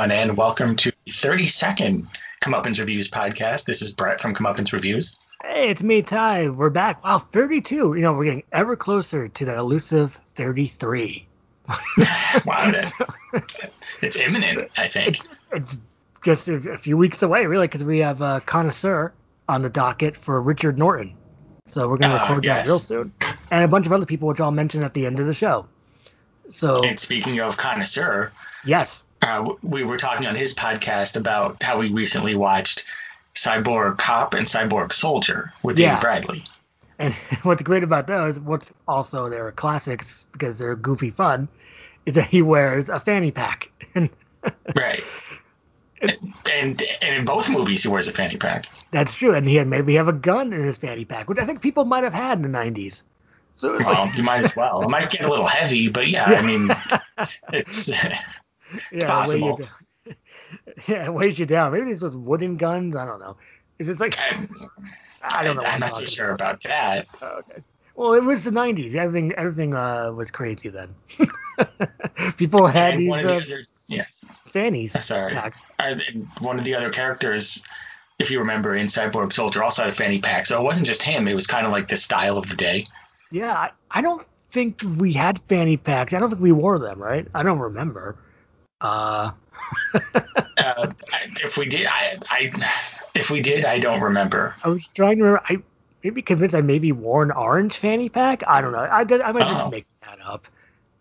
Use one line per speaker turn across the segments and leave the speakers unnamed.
everyone, and welcome to the 32nd Comeuppance Reviews podcast. This is Brett from Comeuppance Reviews.
Hey, it's me, Ty. We're back. Wow, 32. You know, we're getting ever closer to that elusive 33.
wow, that, it's imminent, I think.
It's, it's just a, a, few weeks away, really, because we have a connoisseur on the docket for Richard Norton. So we're going to uh, record yes. that real soon. And a bunch of other people, which I'll mention at the end of the show. So,
and speaking of connoisseur,
yes,
uh, we were talking on his podcast about how we recently watched Cyborg Cop and Cyborg Soldier with yeah. David Bradley.
And what's great about those, what's also they're classics because they're goofy fun, is that he wears a fanny pack.
right. And, and, and in both movies he wears a fanny pack.
That's true, and he had maybe have a gun in his fanny pack, which I think people might have had in the '90s.
So well, like... you might as well. It might get a little heavy, but yeah, yeah. I mean, it's it's yeah, possible.
Weigh yeah, it weighs you down. Maybe these are wooden guns. I don't know. Is it like I,
I don't know. I'm not too sure about that.
Oh, okay. Well, it was the '90s. Everything, everything uh, was crazy then. People had and these uh, the other,
yeah.
fannies.
Sorry. one of the other characters, if you remember, in Cyborg Soldier, also had a fanny pack. So it wasn't just him. It was kind of like the style of the day.
Yeah, I, I don't think we had fanny packs. I don't think we wore them, right? I don't remember. Uh,
uh, if we did, I, I, if we did, I don't remember.
I was trying to remember. I maybe convinced I maybe wore an orange fanny pack. I don't know. I, I might oh. just make that up.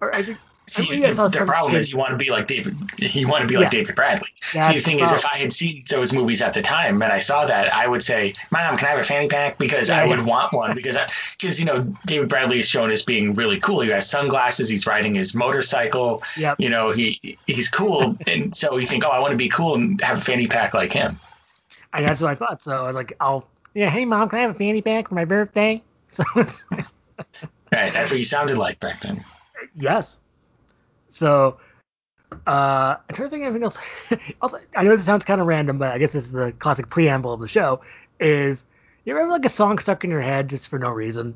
Or I think
See, the, the problem is you want to be like David. You want to be yeah. like David Bradley. That's See, the thing the is, if I had seen those movies at the time and I saw that, I would say, "Mom, can I have a fanny pack?" Because yeah, I would want one because because you know David Bradley is shown as being really cool. He has sunglasses. He's riding his motorcycle.
Yep.
You know, he he's cool, and so you think, "Oh, I want to be cool and have a fanny pack like him."
And that's what I thought. So like, "I'll yeah, hey mom, can I have a fanny pack for my birthday?" So.
right, that's what you sounded like back then.
Yes. So, uh, I'm trying to think of anything else. also, I know this sounds kind of random, but I guess this is the classic preamble of the show. Is you ever like a song stuck in your head just for no reason?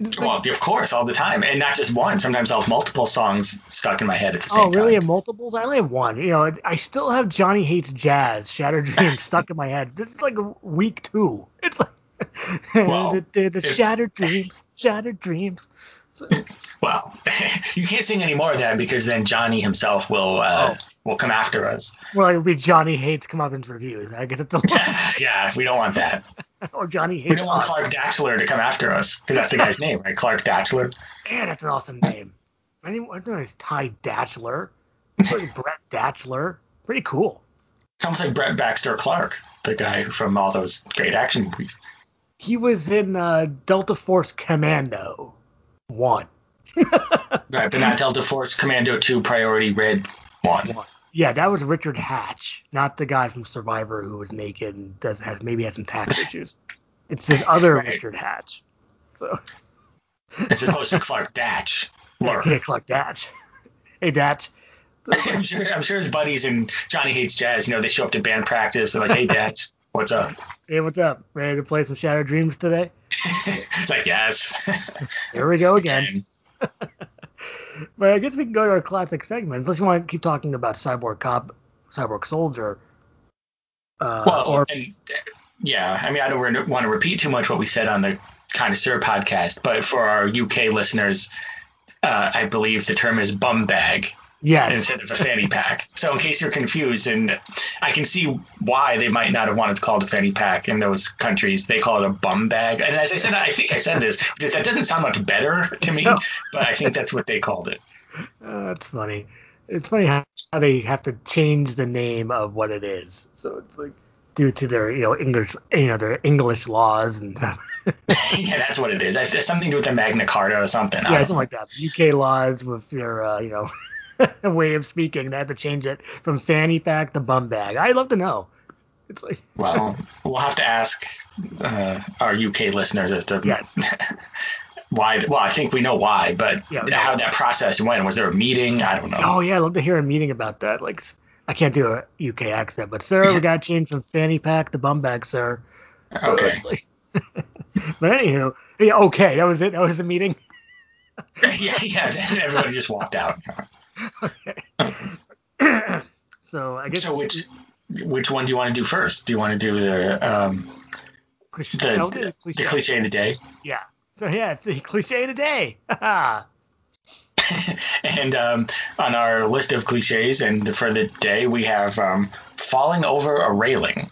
Like, well, of course, all the time, and not just one. Sometimes I'll have multiple songs stuck in my head at the same
time. Oh, really? Time. multiples? I only have one. You know, I still have Johnny Hates Jazz, Shattered Dreams stuck in my head. This is like week two. It's like well, the, the, the Shattered Dreams, Shattered Dreams.
Well, you can't sing any more of that because then Johnny himself will uh, oh. will come after us.
Well, it'll be Johnny hates Comeuppance reviews. I guess it's a
yeah, yeah, we don't want that.
or Johnny hates.
We don't want. Clark Datchler to come after us because that's the guy's name, right? Clark Datchler.
Man, that's an awesome name. I didn't, I know it's Ty Datchler. Brett Datchler. Pretty cool.
Sounds like Brett Baxter Clark, the guy from all those great action movies.
He was in uh, Delta Force Commando one.
right, but not Delta Force Commando 2 Priority Red 1.
Yeah, that was Richard Hatch, not the guy from Survivor who was naked and does has maybe has some tax issues. It's this other right. Richard Hatch. So
as opposed to Clark Datch.
Yeah, yeah, Clark Datch. Hey Datch.
I'm sure I'm sure his buddies in Johnny Hates Jazz, you know, they show up to band practice, they're like, Hey Datch, what's up?
Hey, what's up? Ready to play some Shattered Dreams today?
It's like yes.
Here we go again. but I guess we can go to our classic segment. Unless you want to keep talking about Cyborg Cop, Cyborg Soldier.
Uh, well, or and, yeah, I mean, I don't want to repeat too much what we said on the Connoisseur podcast, but for our UK listeners, uh, I believe the term is bum bag.
Yes.
Instead of a fanny pack. So in case you're confused, and I can see why they might not have wanted to call it a fanny pack in those countries. They call it a bum bag. And as I said, I think I said this, because that doesn't sound much better to me, no. but I think that's what they called it.
Uh, that's funny. It's funny how they have to change the name of what it is. So it's like due to their you know English you know their English laws and.
yeah, that's what it is. It's something to do with the Magna Carta or something.
Yeah, something like that. UK laws with their uh, you know. way of speaking. They had to change it from fanny pack to bum bag. I'd love to know. It's like
well, we'll have to ask uh, our UK listeners as to
yes.
why. Well, I think we know why, but yeah, how that process went. Was there a meeting? I don't know.
Oh yeah, I'd love to hear a meeting about that. Like I can't do a UK accent, but sir, we got to change from fanny pack to bum bag, sir.
Okay.
Like, but anywho, yeah, okay, that was it. That was the meeting.
yeah, yeah. Everybody just walked out.
Okay. So I guess.
So which which one do you want to do first? Do you want to do the um cliche, the, no, the, cliche. the cliche of the day?
Yeah. So yeah, it's the cliche of the day.
and um, on our list of cliches and for the day, we have um, falling over a railing.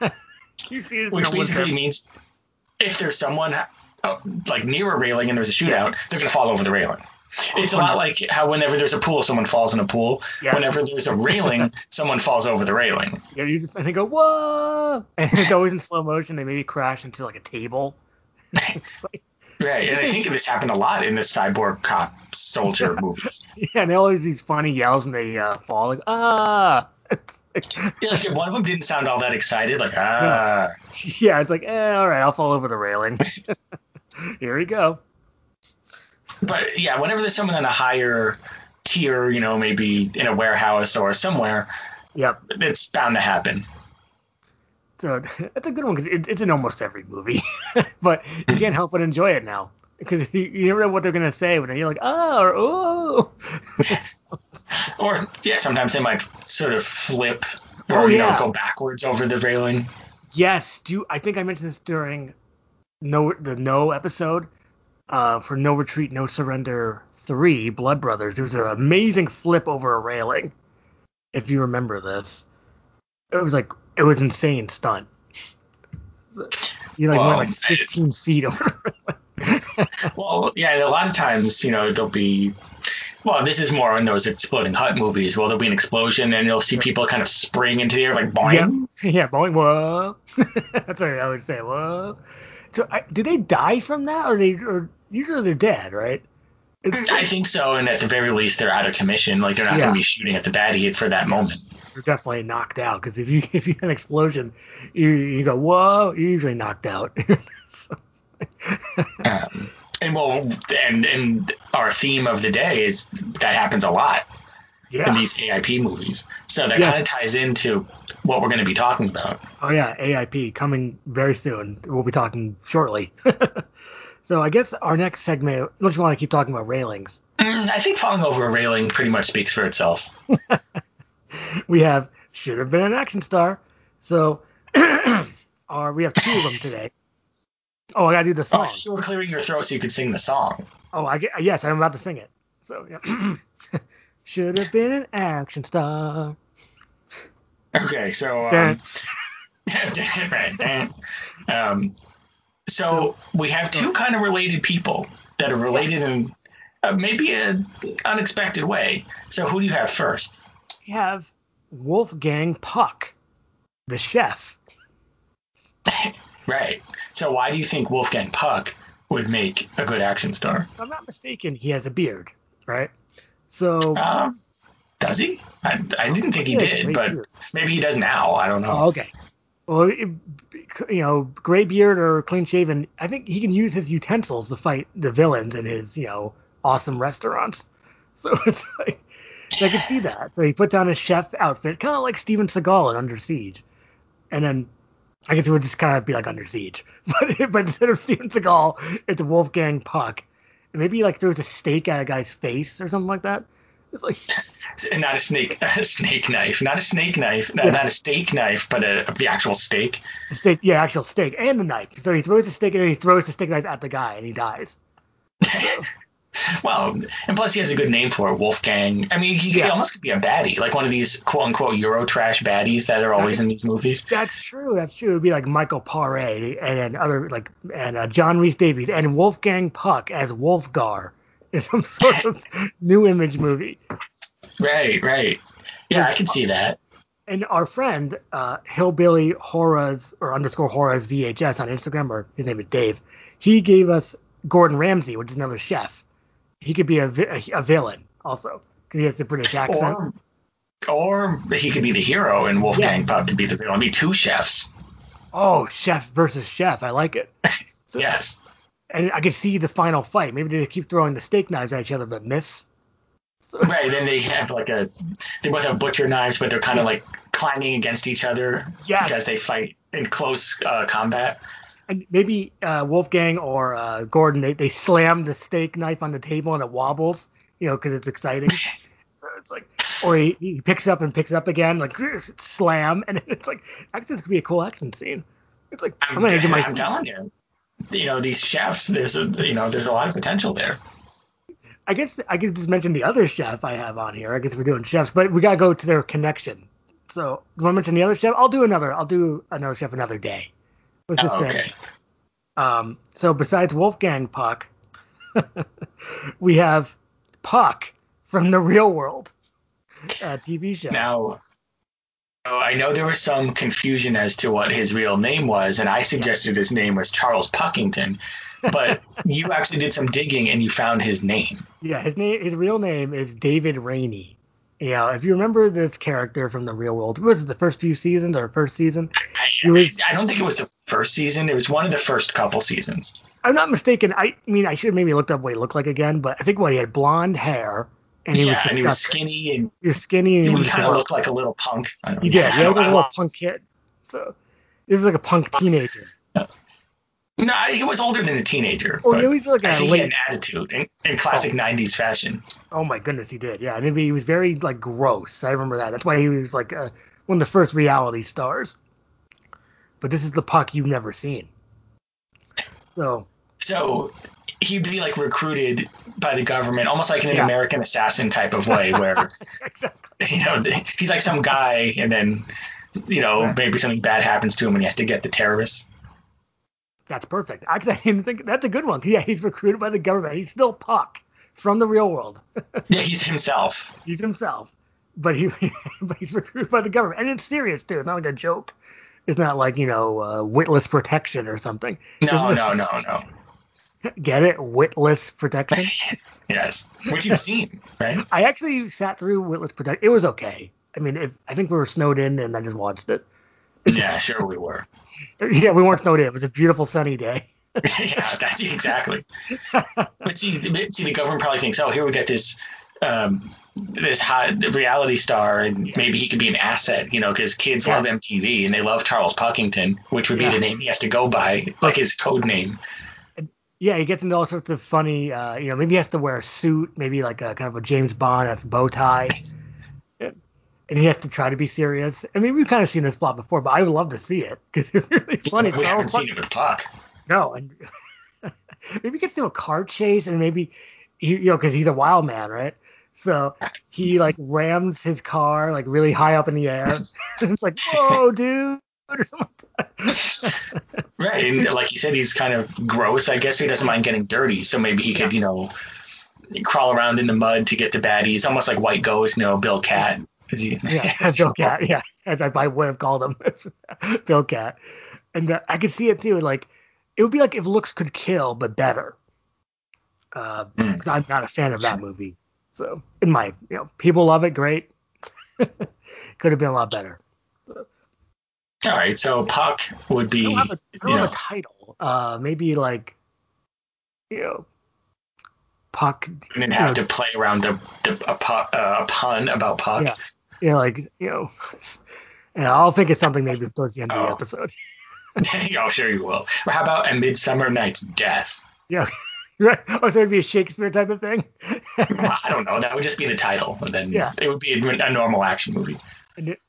which basically means if there's someone uh, like near a railing and there's a shootout, they're going to fall over the railing. It's a lot like how whenever there's a pool, someone falls in a pool. Yeah. Whenever there's a railing, someone falls over the railing.
Yeah, and they go whoa, and it's always in slow motion. They maybe crash into like a table.
right, and I think this happened a lot in the cyborg cop soldier movies.
Yeah, and they always these funny yells when they uh, fall, like ah.
yeah, like one of them didn't sound all that excited, like ah.
Yeah, yeah it's like eh, all right, I'll fall over the railing. Here we go
but yeah, whenever there's someone in a higher tier, you know, maybe in a warehouse or somewhere,
yep,
it's bound to happen.
So that's a good one because it, it's in almost every movie, but you can't help but enjoy it now because you, you never know what they're gonna say when you're like, oh, or oh.
or yeah, sometimes they might sort of flip or oh, you yeah. know go backwards over the railing.
Yes, do you, I think I mentioned this during no the no episode uh, for No Retreat, No Surrender 3, Blood Brothers, there was an amazing flip over a railing. If you remember this, it was like it was insane stunt. You like well, went like 15 feet over.
well, yeah, a lot of times, you know, there'll be. Well, this is more in those exploding hut movies. Well, there'll be an explosion, and you'll see people kind of spring into the air like boing.
Yeah, yeah boing. Whoa. That's what I always say. Whoa. So, I, did they die from that, or they, or usually they're dead, right?
It's, I think so, and at the very least, they're out of commission. Like they're not yeah. going to be shooting at the baddie for that moment.
They're definitely knocked out because if you if you have an explosion, you you go whoa, you're usually knocked out.
um, and well, and and our theme of the day is that happens a lot yeah. in these AIP movies. So that yes. kind of ties into what we're going to be talking about.
Oh yeah, AIP coming very soon. We'll be talking shortly. So I guess our next segment, unless you want to keep talking about railings.
Mm, I think falling over a railing pretty much speaks for itself.
we have should have been an action star. So our, we have two of them today. Oh, I gotta do the song. Oh,
you were clearing your throat so you could sing the song.
Oh, I get, yes, I'm about to sing it. So yeah. should have been an action star.
Okay, so um, right, um, so we have two kind of related people that are related in uh, maybe an unexpected way. So who do you have first?
We have Wolfgang Puck, the chef.
right. So why do you think Wolfgang Puck would make a good action star?
If I'm not mistaken, he has a beard, right? So.
Uh, does he? I, I didn't think he did, but maybe he does now. I don't know.
Oh, okay well, you know, gray beard or clean shaven, I think he can use his utensils to fight the villains in his, you know, awesome restaurants. So it's like, I can see that. So he puts on his chef outfit, kind of like Steven Seagal in Under Siege, and then I guess it would just kind of be like Under Siege, but but instead of Steven Seagal, it's Wolfgang Puck, and maybe like throws a steak at a guy's face or something like that. It's like
not a snake, a snake knife, not a snake knife, yeah. not a steak knife, but a, the actual steak.
The steak, yeah, actual steak and the knife. So he throws the steak and he throws the steak knife at the guy and he dies.
well, and plus he has a good name for it, Wolfgang. I mean, he, yeah. he almost could be a baddie, like one of these quote unquote Euro trash baddies that are always in these movies.
That's true. That's true. It'd be like Michael Paré and other like and uh, John Rhys-Davies and Wolfgang Puck as Wolfgar in some sort of Nu Image movie.
Right, right. Yeah, I can see that.
And our friend, uh, Hillbilly Horas or underscore Horas VHS on Instagram, or his name is Dave, he gave us Gordon Ramsay, which is another chef. He could be a, a, a villain also because he has the British accent.
Or, or he could be the hero, and Wolfgang yeah. Puck could be the villain. I mean, two chefs.
Oh, chef versus chef. I like it.
So, yes
and I can see the final fight. Maybe they keep throwing the steak knives at each other but miss.
right, then they have like a they both have butcher knives, but they're kind of like clanging against each other yes. because they fight in close uh, combat.
And maybe uh, Wolfgang or uh, Gordon they, they slam the steak knife on the table and it wobbles, you know, because it's exciting. so it's like or he, he picks up and picks up again, like slam, and it's like actually this could be a cool action scene. It's like
I'm, I'm gonna give my. I'm telling you, you know these chefs. There's a you know there's a lot of potential there.
I guess I could just mention the other chef I have on here. I guess we're doing chefs, but we gotta go to their connection. So, do you want to mention the other chef? I'll do another. I'll do another chef another day. Let's just oh, okay. say. Um, so besides Wolfgang Puck, we have Puck from the Real World uh, TV show.
Now, I know there was some confusion as to what his real name was, and I suggested his name was Charles Puckington, but you actually did some digging and you found his name.
Yeah, his name, his real name is David Rainey. Yeah, if you remember this character from the real world, was it the first few seasons or first season?
I, was, I, don't think it was the first season. It was one of the first couple seasons.
I'm not mistaken. I, I mean, I should have maybe looked up what he looked like again, but I think what he had blonde hair and he
yeah,
was
and he was skinny and
he was skinny and
he, he kind of looked like a little punk.
He did. He looked like a little punk kid. So he was like a punk teenager.
No, he was older than a teenager.
Oh, he was like
I
think
late... he had an attitude in, in classic oh. '90s fashion.
Oh my goodness, he did. Yeah, I mean, he was very like gross. I remember that. That's why he was like uh, one of the first reality stars. But this is the puck you've never seen. So.
So he'd be like recruited by the government, almost like in an yeah. American assassin type of way, where exactly. you know he's like some guy, and then you know yeah. maybe something bad happens to him, and he has to get the terrorists.
That's perfect. Actually, I didn't think that's a good one. Yeah, he's recruited by the government. He's still Puck from the real world.
yeah, he's himself.
He's himself, but he but he's recruited by the government, and it's serious too. It's not like a joke. It's not like you know uh, witless protection or something.
No, no, no, no.
Get it? Witless protection.
yes, which you've seen, right?
I actually sat through witless protection. It was okay. I mean, if, I think we were snowed in, and I just watched it.
Yeah, sure we were.
Yeah, we weren't snowed in. It was a beautiful sunny day.
yeah, that's exactly. but see, see, the government probably thinks, oh, here we get this um, this hot reality star, and maybe he could be an asset, you know, because kids yes. love MTV and they love Charles Puckington, which would be yeah. the name he has to go by, like his code name.
Yeah, he gets into all sorts of funny, uh, you know, maybe he has to wear a suit, maybe like a kind of a James Bond a bow tie and he has to try to be serious. I mean, we've kind of seen this plot before, but I would love to see it because it's really funny.
We haven't seen it with Puck.
No, and maybe he gets to a car chase, and maybe he, you know, because he's a wild man, right? So he like rams his car like really high up in the air. it's like, whoa, dude.
Right, and like you said, he's kind of gross. I guess he doesn't mind getting dirty, so maybe he could, yeah. you know, crawl around in the mud to get the baddies, almost like White Ghost, you know, Bill Katt.
He, yeah, as Bill Katt, yeah, as I would have called him, Bill Katt, and uh, I could see it too. Like it would be like if looks could kill, but better. Uh, mm. I'm not a fan of that movie, so in my you know people love it, great. could have been a lot better.
All right, so Puck would be. I don't have a,
don't have a title. Uh, maybe like, you know, Puck.
And then have know, to play around the, the a, uh, a pun about Puck.
Yeah, you know, like you know, and I'll think of something maybe towards the end oh. of the oh. episode.
oh, sure you will. How about a Midsummer Night's Death?
Yeah. Right. Oh, so it'd be a Shakespeare type of thing.
I don't know. That would just be the title, and then yeah. it would be a, a normal action movie.
It,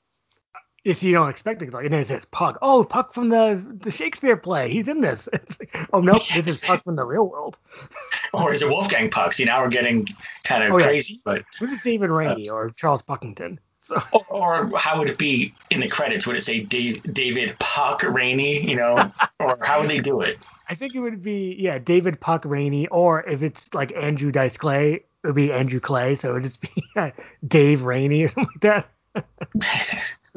if you don't expect it, like, and then it says Puck. Oh, Puck from the the Shakespeare play. He's in this. Like, oh nope, this is Puck from the real world.
or is it Wolfgang Puck? See, now we're getting kind of oh, crazy. Yeah. But
this is David Rainey uh, or Charles Puckington. So.
Or, or, how would it be in the credits? Would it say Dave, David Puck Rainey? You know, or how would they do it?
I think it would be yeah, David Puck Rainey, or if it's like Andrew Dice Clay, it would be Andrew Clay. So it would just be uh, Dave Rainey or something like that.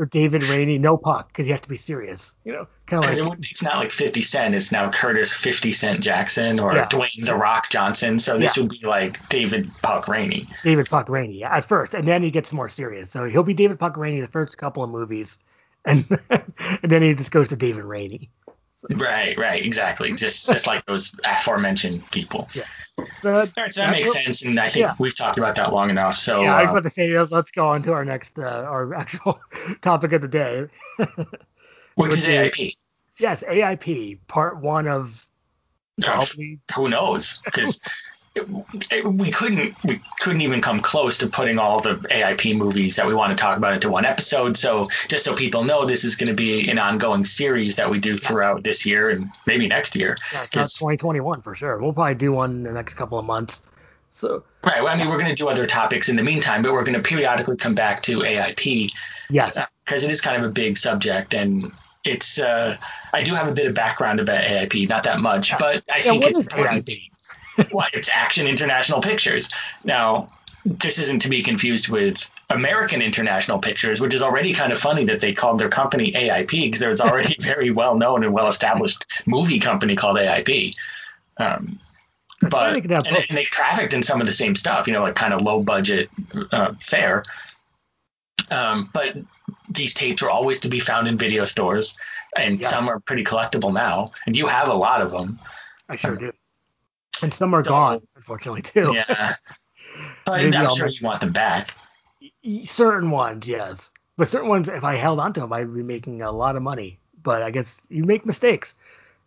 Or David Rainey, no puck, because you have to be serious. You know,
kind of like it's not like 50 Cent. It's now Curtis 50 Cent Jackson or yeah. Dwayne the Rock Johnson. So this yeah. would be like David Puck Rainey.
David Puck Rainey at first, and then he gets more serious. So he'll be David Puck Rainey the first couple of movies, and and then he just goes to David Rainey.
Right, right, exactly. Just just like those aforementioned people.
Yeah.
Right, so that makes sense, and I think yeah. we've talked about that long enough. So
yeah, I was uh, about to say let's go on to our next uh, our actual topic of the day.
which is AIP.
Yes, AIP, part one of
probably. who knows? Because we couldn't we couldn't even come close to putting all the AIP movies that we want to talk about into one episode. So just so people know, this is going to be an ongoing series that we do throughout yes. this year and maybe next year.
Yeah, 2021 for sure. We'll probably do one in the next couple of months. So
right. Well, I mean, we're going to do other topics in the meantime, but we're going to periodically come back to AIP.
Yes.
Because uh, it is kind of a big subject and it's uh, I do have a bit of background about AIP, not that much, but I yeah, think it's AIP? well, it's Action International Pictures. Now, this isn't to be confused with American International Pictures, which is already kind of funny that they called their company AIP because there's already a very well known and well established movie company called AIP. Um, but and, and, they trafficked in some of the same stuff, you know, like kind of low budget uh, fare. Um, but these tapes are always to be found in video stores, and yes. some are pretty collectible now. And you have a lot of them.
I sure um, do. And some are so, gone, unfortunately, too.
Yeah. I'm I'll sure you want them back.
Certain ones, yes. But certain ones, if I held onto them, I'd be making a lot of money. But I guess you make mistakes.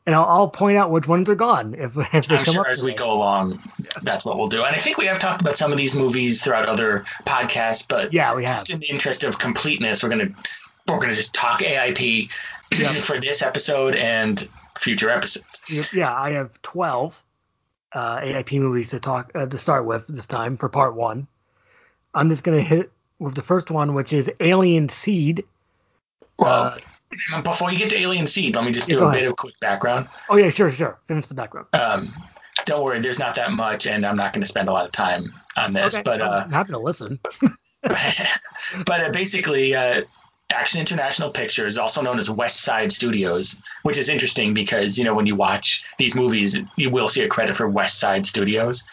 And I'll, I'll point out which ones are gone if, if they I'm come sure up.
as we go along, that's what we'll do. And I think we have talked about some of these movies throughout other podcasts, but
yeah, we have.
just in the interest of completeness, we're gonna we're gonna just talk AIP for this episode and future episodes.
Yeah, I have twelve uh, AIP movies to talk uh, to start with this time for part one. I'm just gonna hit with the first one, which is Alien Seed.
Well, uh, before you get to Alien Seed, let me just do yeah, a ahead. bit of quick background.
Oh yeah, sure, sure. Finish the background.
Um, don't worry, there's not that much, and I'm not going to spend a lot of time on this. Okay, but uh,
I'm happy to listen.
but uh, basically, uh, Action International Pictures, also known as West Side Studios, which is interesting because you know when you watch these movies, you will see a credit for West Side Studios.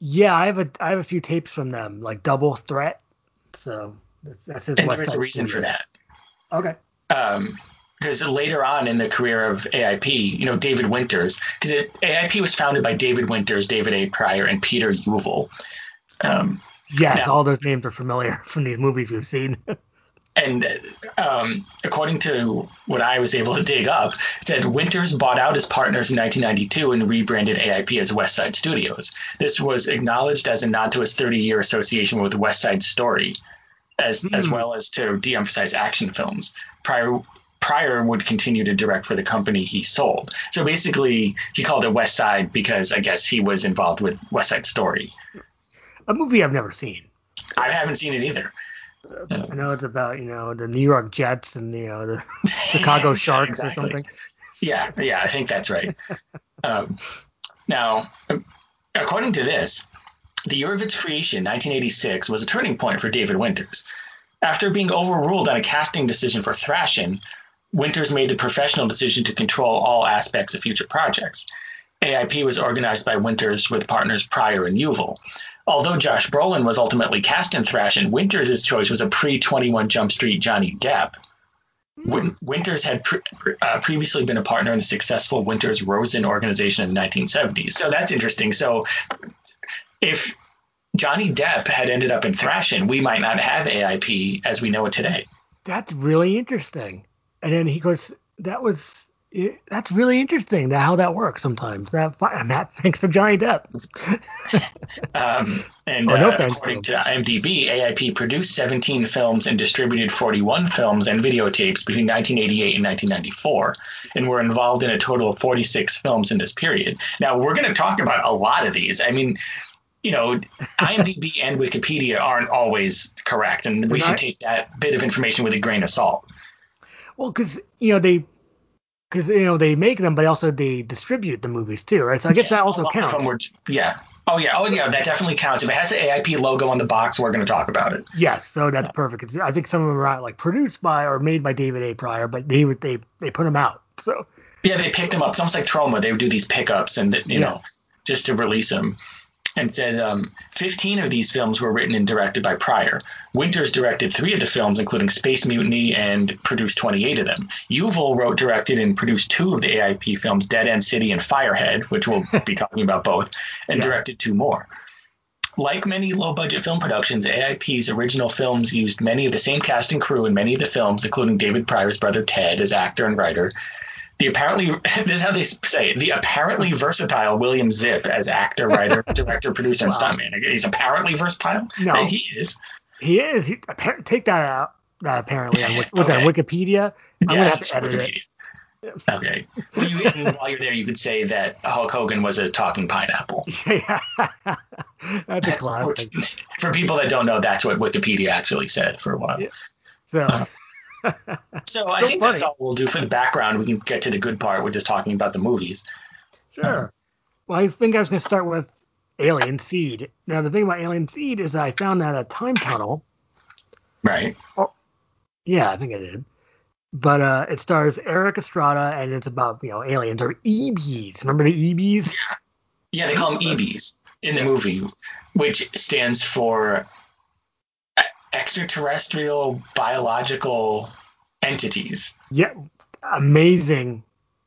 Yeah, I have a I have a few tapes from them, like Double Threat. So that's his
and
West
there's
Side
a reason
Studios.
for that.
Okay.
Um, because later on in the career of AIP, you know, David Winters, because AIP was founded by David Winters, David A. Prior, and Peter Yuval. Um,
yes, now, all those names are familiar from these movies we've seen.
and um, according to what I was able to dig up, it said Winters bought out his partners in 1992 and rebranded AIP as West Side Studios. This was acknowledged as a nod to his 30-year association with West Side Story, as mm. as well as to de-emphasize action films. Prior Prior would continue to direct for the company he sold. So basically, he called it West Side because I guess he was involved with West Side Story.
A movie I've never seen.
I haven't seen it either.
I know it's about you know the New York Jets and you know the Chicago Sharks exactly. or something.
Yeah, yeah, I think that's right. um, now, according to this, the year of its creation, 1986, was a turning point for David Winters. After being overruled on a casting decision for Thrashin', Winters made the professional decision to control all aspects of future projects. AIP was organized by Winters with partners Prior and Yuval. Although Josh Brolin was ultimately cast in Thrashin', Winters' choice was a pre 21 Jump Street Johnny Depp. Mm. Winters had pre- uh, previously been a partner in the successful Winters Rosen organization in the 1970s. So that's interesting. So if Johnny Depp had ended up in Thrashin', we might not have AIP as we know it today.
That's really interesting. And then he goes, that was it, that's really interesting that how that works sometimes. That and that thanks to Johnny Depp.
um, and oh, no uh, according to IMDb, AIP produced 17 films and distributed 41 films and videotapes between 1988 and 1994, and were involved in a total of 46 films in this period. Now we're going to talk about a lot of these. I mean, you know, IMDb and Wikipedia aren't always correct, and we should take that bit of information with a grain of salt.
Well, because you know they because you know they make them, but also they distribute the movies too, right? So I guess yes, that also counts.
Yeah. Oh yeah. Oh yeah. That definitely counts. If it has the AIP logo on the box, we're going to talk about it.
Yes. So that's perfect. I think some of them are like produced by or made by David A. Prior, but they they they put them out. So.
Yeah, they picked them up. It's almost like Troma. They would do these pickups and you yeah. know just to release them and said um, 15 of these films were written and directed by Prior. Winters directed three of the films, including Space Mutiny, and produced 28 of them. Yuval wrote, directed, and produced two of the AIP films, Dead End City and Firehead, which we'll be talking about both, and yes. directed two more. Like many low budget film productions, AIP's original films used many of the same cast and crew in many of the films, including David Prior's brother Ted as actor and writer. The apparently this is how they say it, the apparently versatile William Zipp as actor, writer, director, producer, and stuntman. He's apparently versatile. No, he is.
He is. He, take that out. Uh, apparently, on, okay. that Wikipedia. I'm yes, gonna have to edit Wikipedia.
it. Okay. Well, you, while you're there, you could say that Hulk Hogan was a talking pineapple.
Yeah, that's a classic.
For people that don't know, that's what Wikipedia actually said for a while. Yeah.
So.
So I think funny. that's all we'll do for the background. We can get to the good part. We're just talking about the movies.
Sure. Um, well, I think I was going to start with Alien Seed. Now, the thing about Alien Seed is I found that a time tunnel.
Right.
Oh, yeah, I think I did. But uh, it stars Erik Estrada, and it's about you know aliens or EBs. Remember the EBs?
Yeah. Yeah, they call them EBs in the movie, which stands for extraterrestrial biological entities.
Yeah, amazing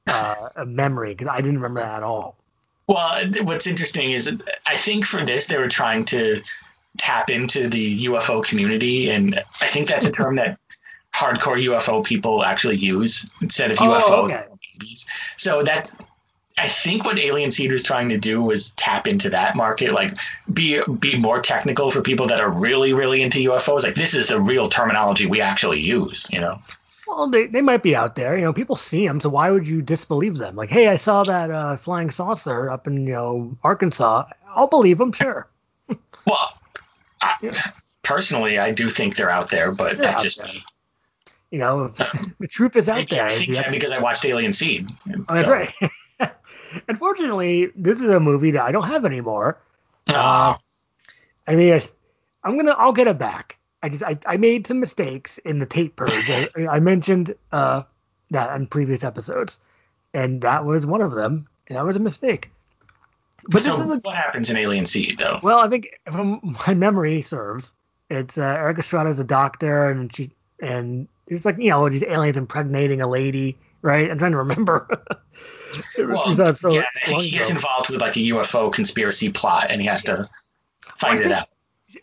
uh, memory because I didn't remember that at all.
Well, what's interesting is I think for this they were trying to tap into the UFO community, and I think that's a term that hardcore UFO people actually use instead of UFO oh, okay. So that I think what Alien Seed was trying to do was tap into that market, like be be more technical for people that are really really into UFOs. Like this is the real terminology we actually use, you know.
Well, they, they might be out there. You know, people see them, so why would you disbelieve them? Like, hey, I saw that uh, flying saucer up in you know Arkansas. I'll believe them, sure.
well, I, yeah. personally, I do think they're out there, but they're that's just me.
You know, the truth is out there. I
think that because I watched Alien Seed.
Oh, that's so. right. Unfortunately, this is a movie that I don't have anymore. Uh, I mean, I, am gonna, I'll get it back. I just, I, I made some mistakes in the tape purge. I, I, mentioned uh, that in previous episodes, and that was one of them, and that was a mistake.
But so, a, what happens in Alien Seed, though?
Well, I think from my memory serves, it's uh, Estrada is a doctor, and she, and it's like you know these aliens impregnating a lady, right? I'm trying to remember.
well, so yeah, he gets involved with like a UFO conspiracy plot, and he has to find well, think, it out.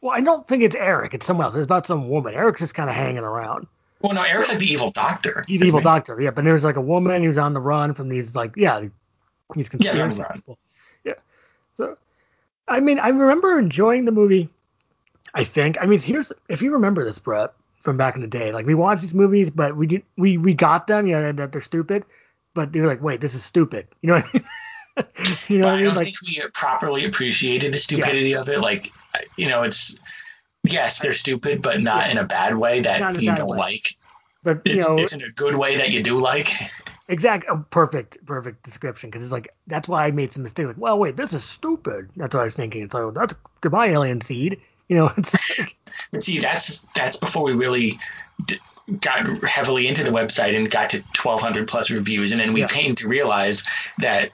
Well, I don't think it's Erik. It's someone else. It's about some woman. Erik's just kind of hanging around.
Well, no, Erik's like the evil doctor.
He's the evil doctor, yeah. But there's like a woman who's on the run from these like yeah, these conspiracy yeah, people. Yeah. So, I mean, I remember enjoying the movie. I think. I mean, here's if you remember this, Brett, from back in the day. Like we watched these movies, but we did we we got them, you know, that they're stupid but they're like, wait, this is stupid. You know what I mean?
you know, I, mean? don't like, think we properly appreciated the stupidity yeah. of it. Like, you know, it's yes, they're stupid, but not yeah. in a bad way that you don't way. like. But you it's, know, it's in a good way that you do like.
Exact, oh, perfect, perfect description. Because it's like that's why I made some mistakes. Like, well, wait, this is stupid. That's what I was thinking. It's like, that's goodbye, alien seed. You know, it's like.
but see, that's that's before we really d- got heavily into the website and got to 1200 plus reviews and then we yeah. came to realize that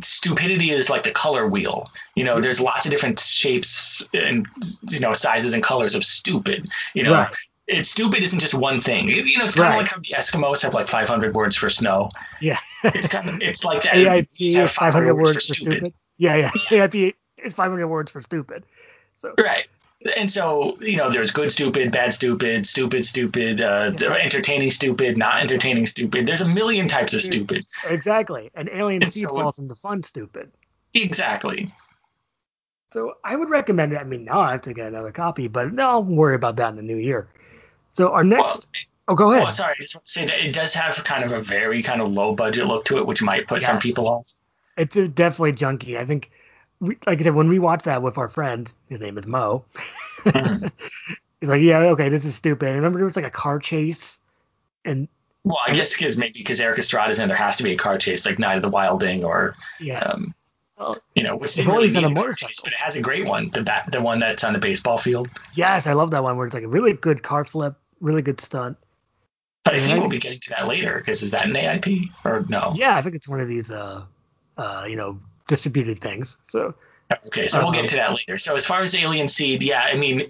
stupidity is like the color wheel you know there's lots of different shapes and you know sizes and colors of stupid you know right. it's stupid isn't just one thing you know it's kind right. of like how the eskimos have like 500 words for snow
yeah
it's kind of it's like
AIP have 500, 500 words, for, stupid. stupid. yeah yeah, yeah. AIP is 500 words for stupid so
right and so you know there's good stupid bad stupid stupid stupid uh, entertaining stupid not entertaining stupid. There's a million types of stupid.
exactly. And alien Seed so, falls into fun stupid.
Exactly.
So i would recommend it. I mean now i have to get another copy but no, i'll worry about that in the new year. So our next well, oh go ahead.
oh sorry. I just want to say that it does have kind of a very kind of low budget look to it which might put yes. some people off.
It's definitely junky. I think we, like I said, when we watched that with our friend, his name is Mo, mm. he's like, yeah, okay, this is stupid. I remember there was like a car chase, and
well, I guess because maybe because Erik Estrada's in, there has to be a car chase, like Night of the Wilding, or
yeah, um,
well, you know, which didn't really need a motorcycle, chase, but it has a great one, the bat, the one that's on the baseball field.
Yes, I love that one where it's like a really good car flip, really good stunt.
But I think we'll be getting to that later because is that an AIP or no?
Yeah, I think it's one of these, uh, uh, you know, distributed things. So
okay, so we'll get um, to that later. So as far as Alien Seed, yeah, I mean,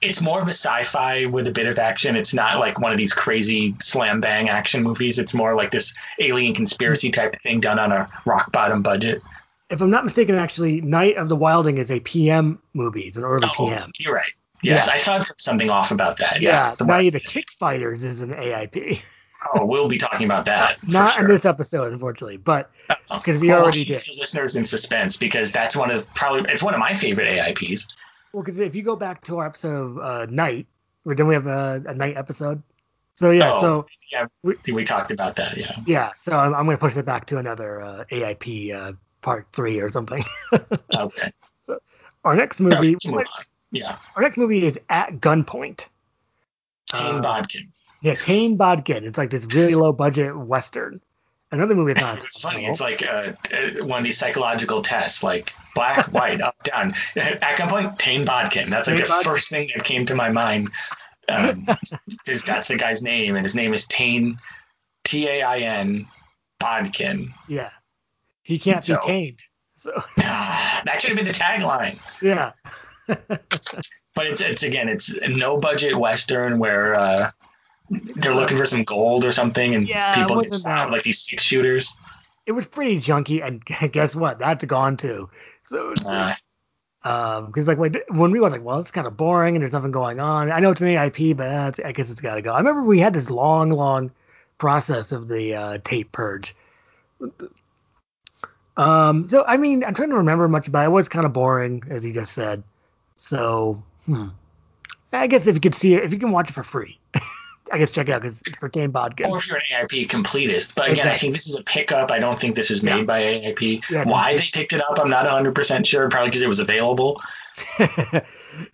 it's more of a sci-fi with a bit of action. It's not like one of these crazy slam bang action movies. It's more like this alien conspiracy type thing done on a rock bottom budget.
If I'm not mistaken, actually, Night of the Wilding is a PM movie. It's an early oh, PM.
You're right. Yes, yeah. I thought something off about that. Yeah.
yeah Night of the Kick Fighters is an AIP.
oh, we'll be talking about that.
Not
sure.
in this episode, unfortunately, but because we well, already did.
listeners in suspense because that's one of probably it's one of my favorite AIPs.
Well, because if you go back to our episode of uh, Night, or then we have a, a Night episode. So yeah, oh, so
yeah, we, we, talked about that. Yeah.
Yeah, so I'm, I'm going to push it back to another uh, AIP uh, part three or something.
okay.
So our next movie.
No, yeah.
Our next movie is At Gunpoint.
Tane uh, Bodkin.
Yeah, Tane Bodkin. It's like this really low budget western. Another movie it's not.
it's funny. It's like uh, uh, one of these psychological tests, like black, white, up, down. At gunpoint, Tane Bodkin. That's like Tane the Bodkin. first thing that came to my mind. Um, that's the guy's name, and his name is Tane, T A I N, Bodkin.
Yeah, he can't so, be tamed. So
that should have been the tagline.
Yeah.
but it's it's again it's no budget western where uh, they're looking for some gold or something, and yeah, people get shot with like these six shooters.
It was pretty junky, and guess what? That's gone too. So, uh, um, because like when we were like, well, it's kind of boring, and there's nothing going on. I know it's an AIP, but uh, I guess it's got to go. I remember we had this long, long process of the uh, tape purge. Um, so I mean, I'm trying to remember much about it. It was kind of boring, as he just said. So, hmm. I guess if you could see it, if you can watch it for free, I guess check it out because it's for Tane Bodkin.
Or if you're an AIP completist, But again, exactly. I think this is a pickup. I don't think this was made yeah. by AIP. Yeah, Why they picked it up, I'm not 100% sure. Probably because it was available.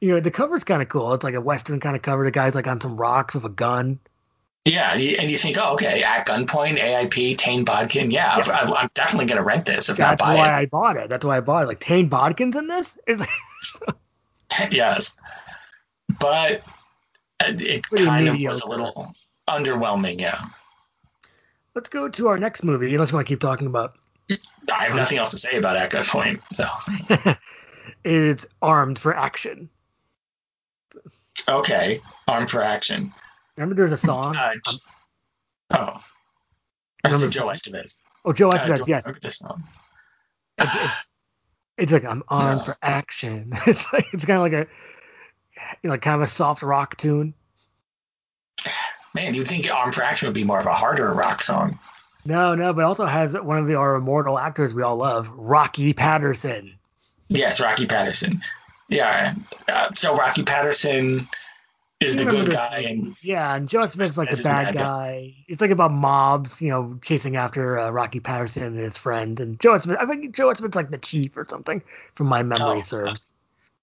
you know, the cover's kind of cool. It's like a Western kind of cover. The guy's like on some rocks with a gun.
Yeah, and you think, oh, okay, at gunpoint, AIP, Tane Bodkin. Yeah, yeah. I'm definitely going to rent this if
That's
not buy
it. That's why I bought it. That's why I bought it. Like, Tane Bodkin's in this?
It's like yes. But it Pretty kind mediocre. of was a little underwhelming, yeah.
Let's go to our next movie, unless you want to keep talking about.
I have nothing else to say about At Gunpoint, so.
it's Armed for Action.
Okay, Armed for Action.
Remember there's a song? Uh,
um, oh. I remember Joe Estevez.
Oh, Joe Estevez, uh, yes. This song. It's, it's, it's, like I'm armed no. for action. It's like it's kind of like a you know, kind of a soft rock tune.
Man, do you think Arm for Action would be more of a harder rock song?
No, no, but also has one of the, our immortal actors we all love, Rocky Patterson.
Yes, Rocky Patterson. Yeah. Uh, so Rocky Patterson is the good guy, and
yeah, and Joe Estevez like the bad, bad guy. guy. It's like about mobs, you know, chasing after uh, Rocky Patterson and his friend. And Joe Estevez, I think Joe Estevez like the chief or something, from my memory oh, serves.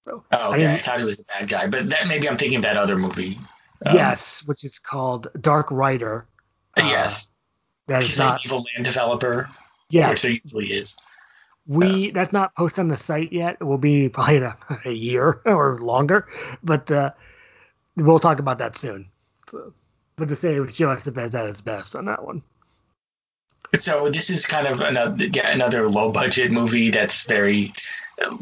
So, oh, okay. I, I, thought he was a bad guy, but that maybe I'm thinking of that other movie.
Um, yes, which is called Dark Rider.
Uh, yes. That is not an evil land developer.
Yes.
Which he usually is.
We uh, that's not posted on the site yet. It will be probably in a, a year or longer, but uh, we'll talk about that soon. So, but to say it was Joe Estevez at its best on that one.
So this is kind of another yeah, another low budget movie that's very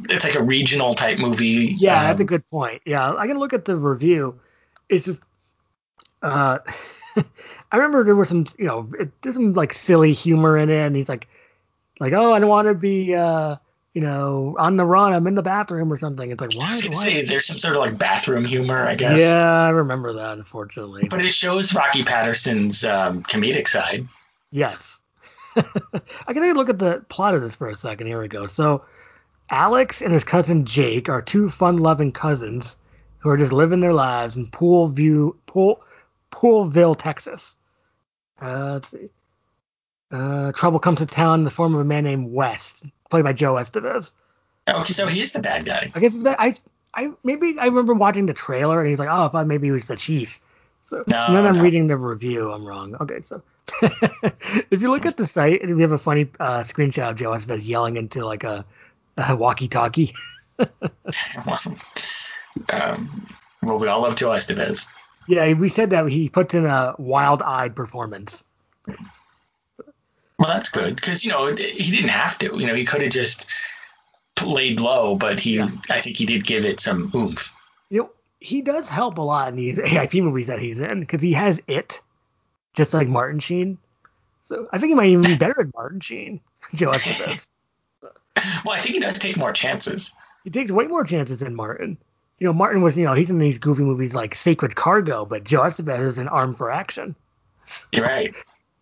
it's like a regional type movie.
Yeah, um, that's a good point. Yeah, I can look at the review. It's just, uh, I remember there was some, you know, it, there's some like silly humor in it, and he's like, like, oh, I don't want to be, uh, you know, on the run. I'm in the bathroom or something. It's like, why? I
was gonna say there's some sort of like bathroom humor, I guess.
Yeah, I remember that, unfortunately.
But it shows Rocky Patterson's um, comedic side.
Yes. I can look at the plot of this for a second. Here we go. So Alex and his cousin Jake are two fun-loving cousins who are just living their lives in Poolview, Pool, Poolville, Texas. Uh, let's see. Uh, trouble comes to town in the form of a man named West, played by Joe Estevez.
Oh, so he's the bad guy.
I guess it's bad. I, I maybe I remember watching the trailer and he's like, oh, I thought maybe he was the chief. So no, then I'm no. reading the review. I'm wrong. Okay, so if you look at the site, we have a funny uh, screenshot of Joe Estevez yelling into like a uh, walkie-talkie.
um, well, we all love Joe Estevez.
Yeah, we said that he puts in a wild-eyed performance.
Well, that's good because you know he didn't have to. You know, he could have just played low, but he, yeah. I think he did give it some oomph.
You know, he does help a lot in these AIP movies that he's in because he has it, just like Martin Sheen. So I think he might even be better than Martin Sheen. Joe Estevez.
well, I think he does take more chances.
He takes way more chances than Martin. You know, Martin was, you know, he's in these goofy movies like Sacred Cargo, but Joe Estevez is in Armed for Action.
You're right.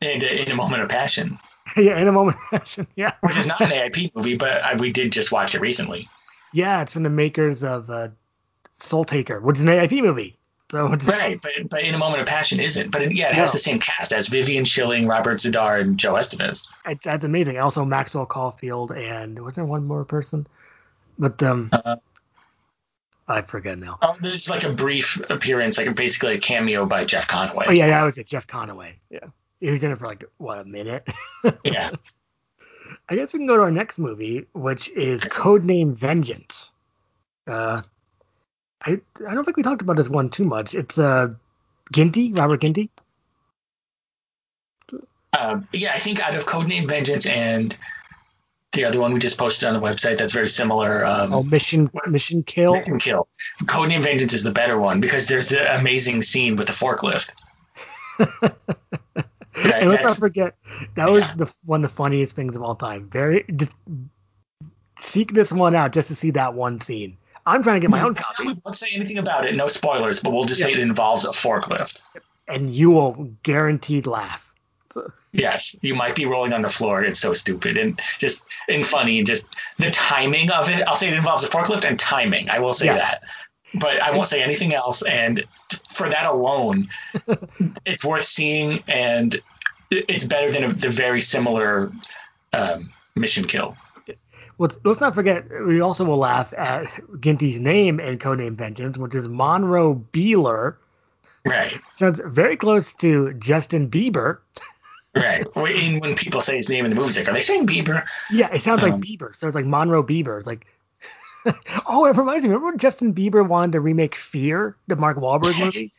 And uh, in a moment of passion.
yeah, in a moment of passion. Yeah.
Which is not an AIP movie, but I, we did just watch it recently.
Yeah, it's from the makers of uh, Soul Taker, which is an AIP movie. So
right, but but in a moment of passion isn't. But it, yeah, it has no. the same cast as Vivian Schilling, Robert Z'Dar, and Joe Estevez.
It, that's amazing. Also Maxwell Caulfield and was there one more person? But um, uh, I forget now.
Oh, there's like a brief appearance, like basically a cameo by Jeff Conaway.
Oh yeah, that was it, Jeff Conaway. Yeah, he was in it for like what a minute.
yeah.
I guess we can go to our next movie, which is Codename Vengeance. Uh, I I don't think we talked about this one too much. It's uh Ginty, Robert Ginty.
Uh, yeah, I think out of Codename Vengeance and the other one we just posted on the website that's very similar. Um,
oh, Mission Mission Kill.
Mission Kill. Codename Vengeance is the better one because there's the amazing scene with the forklift.
And let's not forget that was yeah. the one of the funniest things of all time. Very just seek this one out just to see that one scene. I'm trying to get my own copy.
We won't say anything about it, no spoilers, but we'll just yeah. say it involves a forklift.
And you will guaranteed laugh.
So. Yes, you might be rolling on the floor. It's so stupid and just and funny. And just the timing of it. I'll say it involves a forklift and timing. I will say yeah. that, but I won't say anything else. And for that alone, it's worth seeing, and it's better than a, the very similar um, Mission Kill.
Well, let's not forget, we also will laugh at Ginty's name in Codename Vengeance, which is Monroe Beeler.
Right.
Sounds very close to Justin Bieber.
right. When, when people say his name in the movie, like, are they saying Bieber?
Yeah, it sounds um, like Bieber. So it's like Monroe Bieber. It's like, oh, it reminds me. Remember when Justin Bieber wanted to remake Fear, the Mark Wahlberg movie?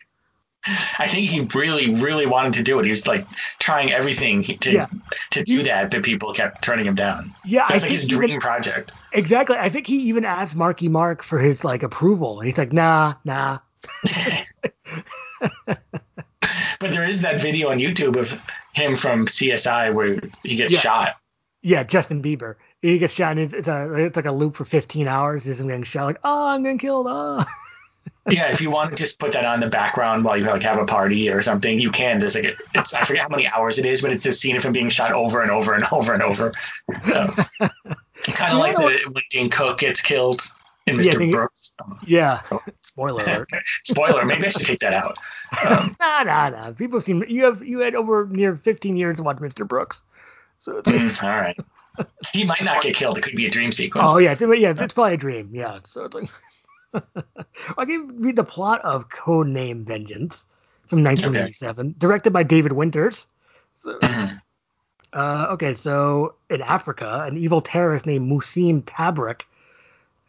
I think he really, really wanted to do it. He was like trying everything to yeah. to do that, but people kept turning him down.
Yeah,
it's like his dream even, project.
Exactly. I think he even asked Marky Mark for his like approval, and he's like, nah, nah.
but there is that video on YouTube of him from CSI where he gets
yeah.
shot.
Yeah, Justin Bieber. He gets shot, and it's, it's, a it's like a loop for 15 hours. He's getting shot, like, oh, I'm getting killed. Oh
yeah, if you want to just put that on the background while you like have a party or something, you can. There's like a, it's I forget how many hours it is, but it's the scene of him being shot over and over and over and over. Kind of like the, when Dean Cook gets killed in Mr. Yeah, Brooks.
yeah. Spoiler alert.
Spoiler. Maybe I should take that out.
Um, nah, nah, nah. People have seen you have you had over near 15 years to watch Mr. Brooks. So
mm, all right. He might not get killed. It could be a dream sequence.
Oh yeah, yeah, it's probably a dream. Yeah. So it's like. I can read the plot of Codename Vengeance from 1987, okay. directed by David Winters. So, mm-hmm. uh, okay, so in Africa, an evil terrorist named Musim Tabrik,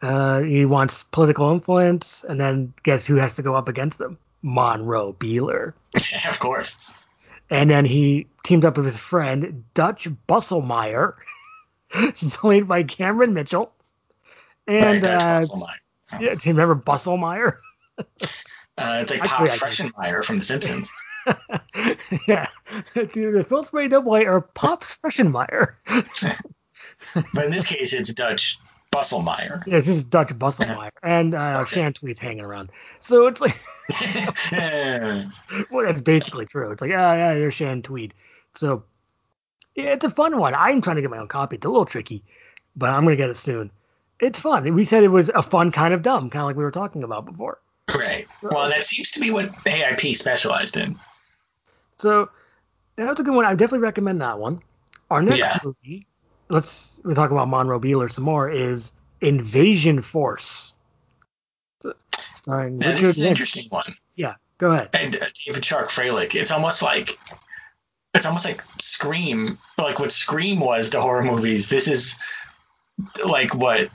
uh, he wants political influence, and then guess who has to go up against him? Monroe Beeler.
of course.
And then he teamed up with his friend Dutch Busselmeyer, played by Cameron Mitchell. And right, uh, yeah, do you remember Busselmeyer?
uh, it's like Pops Freshenmeyer from The Simpsons.
yeah, dude, the Pillsbury Doughboy or Pops Freshenmeyer.
but in this case, it's Dutch Busselmeyer.
Yeah, this is Dutch Busselmeyer, and uh, okay. Shan Tweed's hanging around. So it's like, well, that's basically true. It's like, yeah, yeah, you're Shan Tweed. So yeah, it's a fun one. I'm trying to get my own copy. It's a little tricky, but I'm gonna get it soon it's fun. We said it was a fun kind of dumb, kind of like we were talking about before.
Right. Well, that seems to be what AIP specialized in.
So that's a good one. I definitely recommend that one. Our next yeah. movie, let's we talk about Monroe Beeler some more, is Invasion Force.
Starring now, Richard this is an interesting one.
Yeah, go ahead.
And uh, David Shark Fralick. It's almost like it's almost like Scream, like what Scream was to horror movies. This is like what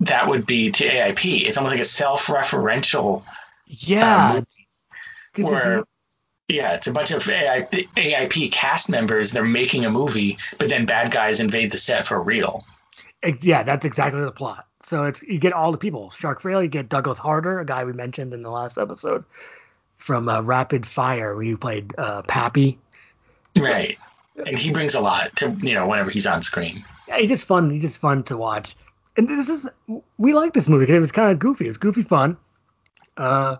that would be to AIP. It's almost like a self-referential.
Yeah.
Uh, where, yeah, it's a bunch of AIP, AIP cast members. They're making a movie, but then bad guys invade the set for real.
Yeah, that's exactly the plot. So it's you get all the people. Shark Fralick, you get Douglas Harter, a guy we mentioned in the last episode from uh, Rapid Fire, where you played uh, Pappy.
Right, and he brings a lot to you know whenever he's on screen.
Yeah, he's just fun. He's just fun to watch and this is we like this movie because it was kind of goofy. It was goofy fun. Uh,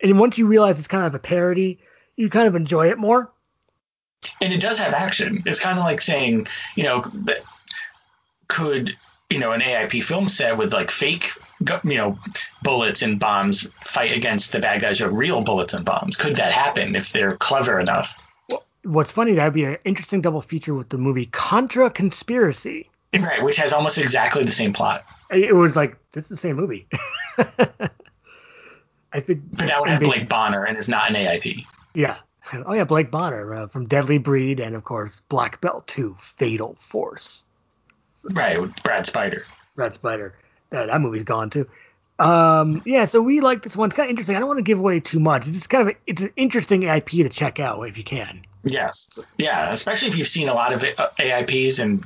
and once you realize it's kind of a parody, you kind of enjoy it more.
And it does have action. It's kind of like saying, you know, could you know an AIP film set with like fake you know bullets and bombs fight against the bad guys with real bullets and bombs? Could that happen if they're clever enough?
Well, what's funny that'd be an interesting double feature with the movie Contra Conspiracy.
Right, which has almost exactly the same plot.
It was like this is the same movie. I think.
But that would have Blake Bahner and is not an AIP.
Yeah. Oh yeah, Blake Bahner uh, from Deadly Breed and of course Black Belt 2 Fatal Force.
Right, with Brad Spider.
Brad Spider. Uh, that movie's gone too. Um, yeah, so we like this one. It's kind of interesting. I don't want to give away too much. It's just kind of a, it's an interesting AIP to check out if you can.
Yes, yeah, especially if you've seen a lot of AIPs, and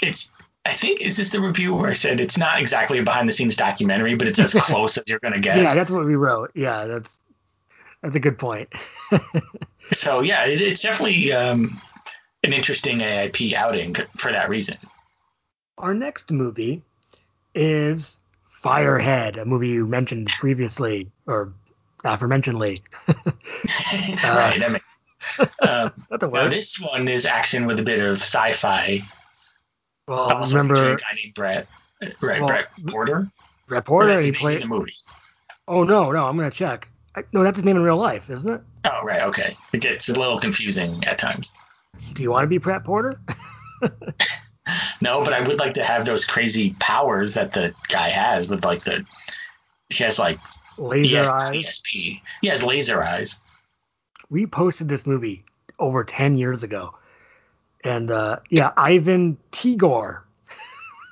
it's. I think is this the review where I said it's not exactly a behind the scenes documentary, but it's as close as you're gonna get.
Yeah, that's what we wrote. Yeah, that's that's a good point.
so yeah, it, it's definitely um, an interesting AIP outing for that reason.
Our next movie is Firehead, a movie you mentioned previously, or aforementionedly. uh,
right, that makes um, That's a word. this one is action with a bit of sci-fi.
Well, also remember
a guy named Brett, right? Well, Brett Porter.
Brett Porter. He played
the movie.
Oh no, no, I'm gonna check. I, no, that's his name in real life, isn't it?
Oh right, okay. It gets a little confusing at times.
Do you want to be Brett Porter?
no, but I would like to have those crazy powers that the guy has with like the he has like
laser ES, eyes.
ESP. He has laser eyes.
We posted this movie over ten years ago, and uh, yeah, Ivan Tigor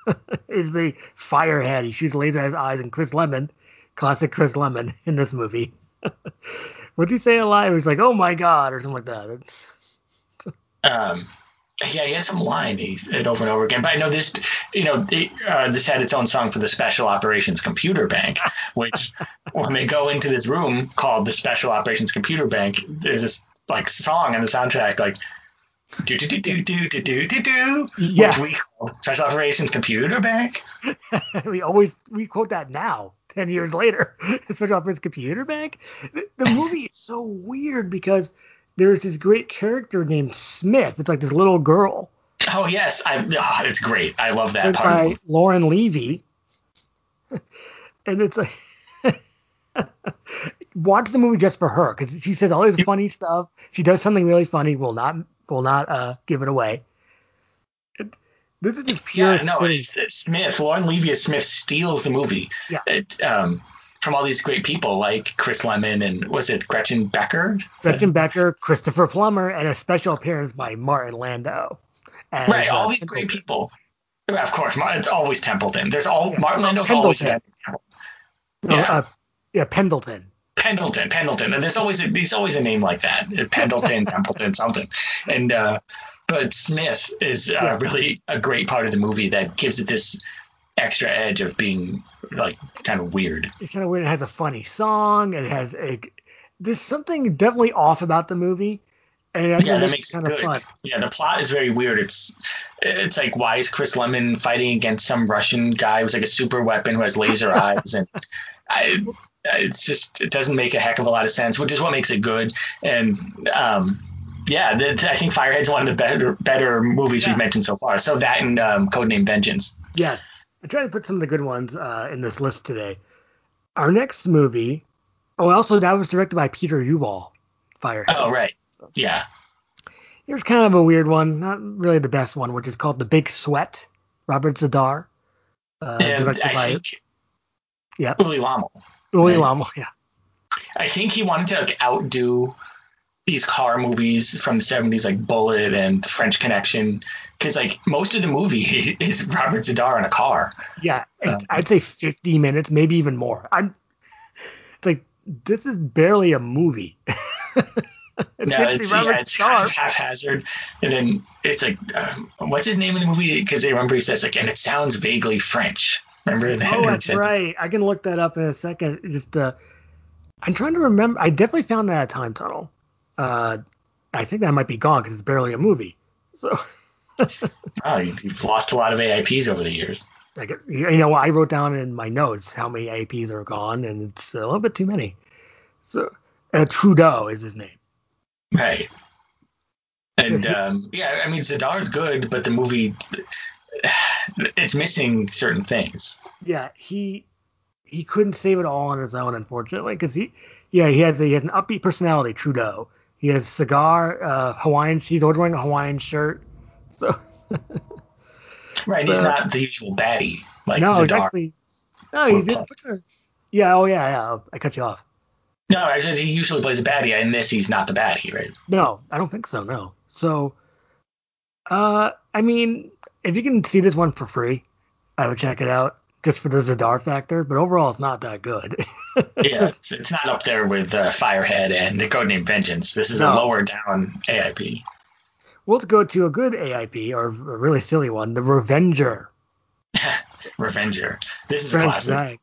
is the firehead. He shoots laser at eyes, and Chris Lemmon, classic Chris Lemmon in this movie. What'd he say alive? He was like, "Oh my god," or something like
that. um, yeah, he had some line he said over and over again. But I know this, you know, it, uh, this had its own song for the Special Operations Computer Bank, which when they go into this room called the Special Operations Computer Bank, there's this like song on the soundtrack like do do do do do do do do do, yeah. which we call Special Operations Computer Bank.
we always we quote that now. 10 years later, Special Operations Computer Bank. The, the movie is so weird because there's this great character named Smith. It's like this little girl.
Oh yes, I, oh, it's great. I love that part.
By Lauren Levy, and it's like watch the movie just for her because she says all this funny stuff. She does something really funny. Will not will not uh, give it away. This is just pure.
Yeah, no, Smith. Lauren Levy as Smith steals the movie.
Yeah.
It, um, from all these great people like Chris Lemmon and was it Gretchen Becker?
Gretchen Becker, Christopher Plummer, and a special appearance by Martin Landau.
As, right, all uh, these great people. Of course, it's always Templeton. There's all yeah. Martin Landau's always
no, yeah. Uh, yeah, Pendleton.
Pendleton, Pendleton, and there's always a, there's always a name like that, Pendleton, Templeton, something, and uh, but Smith is uh, yeah. really a great part of the movie that gives it this extra edge of being like kind of weird.
It's kind of weird. It has a funny song. It has a there's something definitely off about the movie.
And yeah, that makes it good. Fun. Yeah, the plot is very weird. It's it's like why is Chris Lemmon fighting against some Russian guy who's like a super weapon who has laser eyes and I it's just it doesn't make a heck of a lot of sense, which is what makes it good. And um, yeah, the, I think Firehead's one of the better better movies yeah. we've mentioned so far. So that and um, Codename Vengeance.
Yes, I tried to put some of the good ones uh, in this list today. Our next movie, oh, also that was directed by Peter Yuval, Firehead.
Oh, right. Yeah.
Here's kind of a weird one, not really the best one, which is called The Big Sweat. Robert Z'Dar.
Uh, directed I by, think.
Yeah.
Uli Lommel.
Uli? Lommel, yeah.
I think he wanted to like outdo these car movies from the 70s like Bullitt and French Connection because like most of the movie is Robert Z'Dar in a car.
Yeah, um, I'd say 50 minutes, maybe even more. I'm it's like this is barely a movie.
no, it's, yeah, it's kind of haphazard, and then it's like, uh, what's his name in the movie? Because they remember he says like, and it sounds vaguely French. Remember that?
Oh, that's right. I can look that up in a second. Just uh, I'm trying to remember. I definitely found that at Time Tunnel uh, I think that might be gone because it's barely a movie. So.
oh, you've lost a lot of AIPs over the years.
Like, you know, I wrote down in my notes how many AIPs are gone, and it's a little bit too many. So, uh, Trudeau is his name.
Right. And um, yeah, I mean Z'Dar's good, but the movie it's missing certain things.
Yeah, he he couldn't save it all on his own, unfortunately, because he yeah he has a, he has an upbeat personality, Trudeau. He has cigar, uh, Hawaiian. He's always wearing a Hawaiian shirt, so.
right, he's not the usual baddie like
no,
Z'Dar.
Exactly. No, he did. Yeah, oh yeah, yeah. I cut you off.
No, I said he usually plays a baddie. In this, he's not the baddie, right?
No, I don't think so. No. So, uh, I mean, if you can see this one for free, I would check it out just for the Z'Dar factor. But overall, it's not that good.
yeah, it's, it's, not up there with uh, Firehead and the Codename Vengeance. This is no. a lower down AIP.
Well, let's go to a good AIP or a really silly one, the Revenger.
Revenger. This is French classic.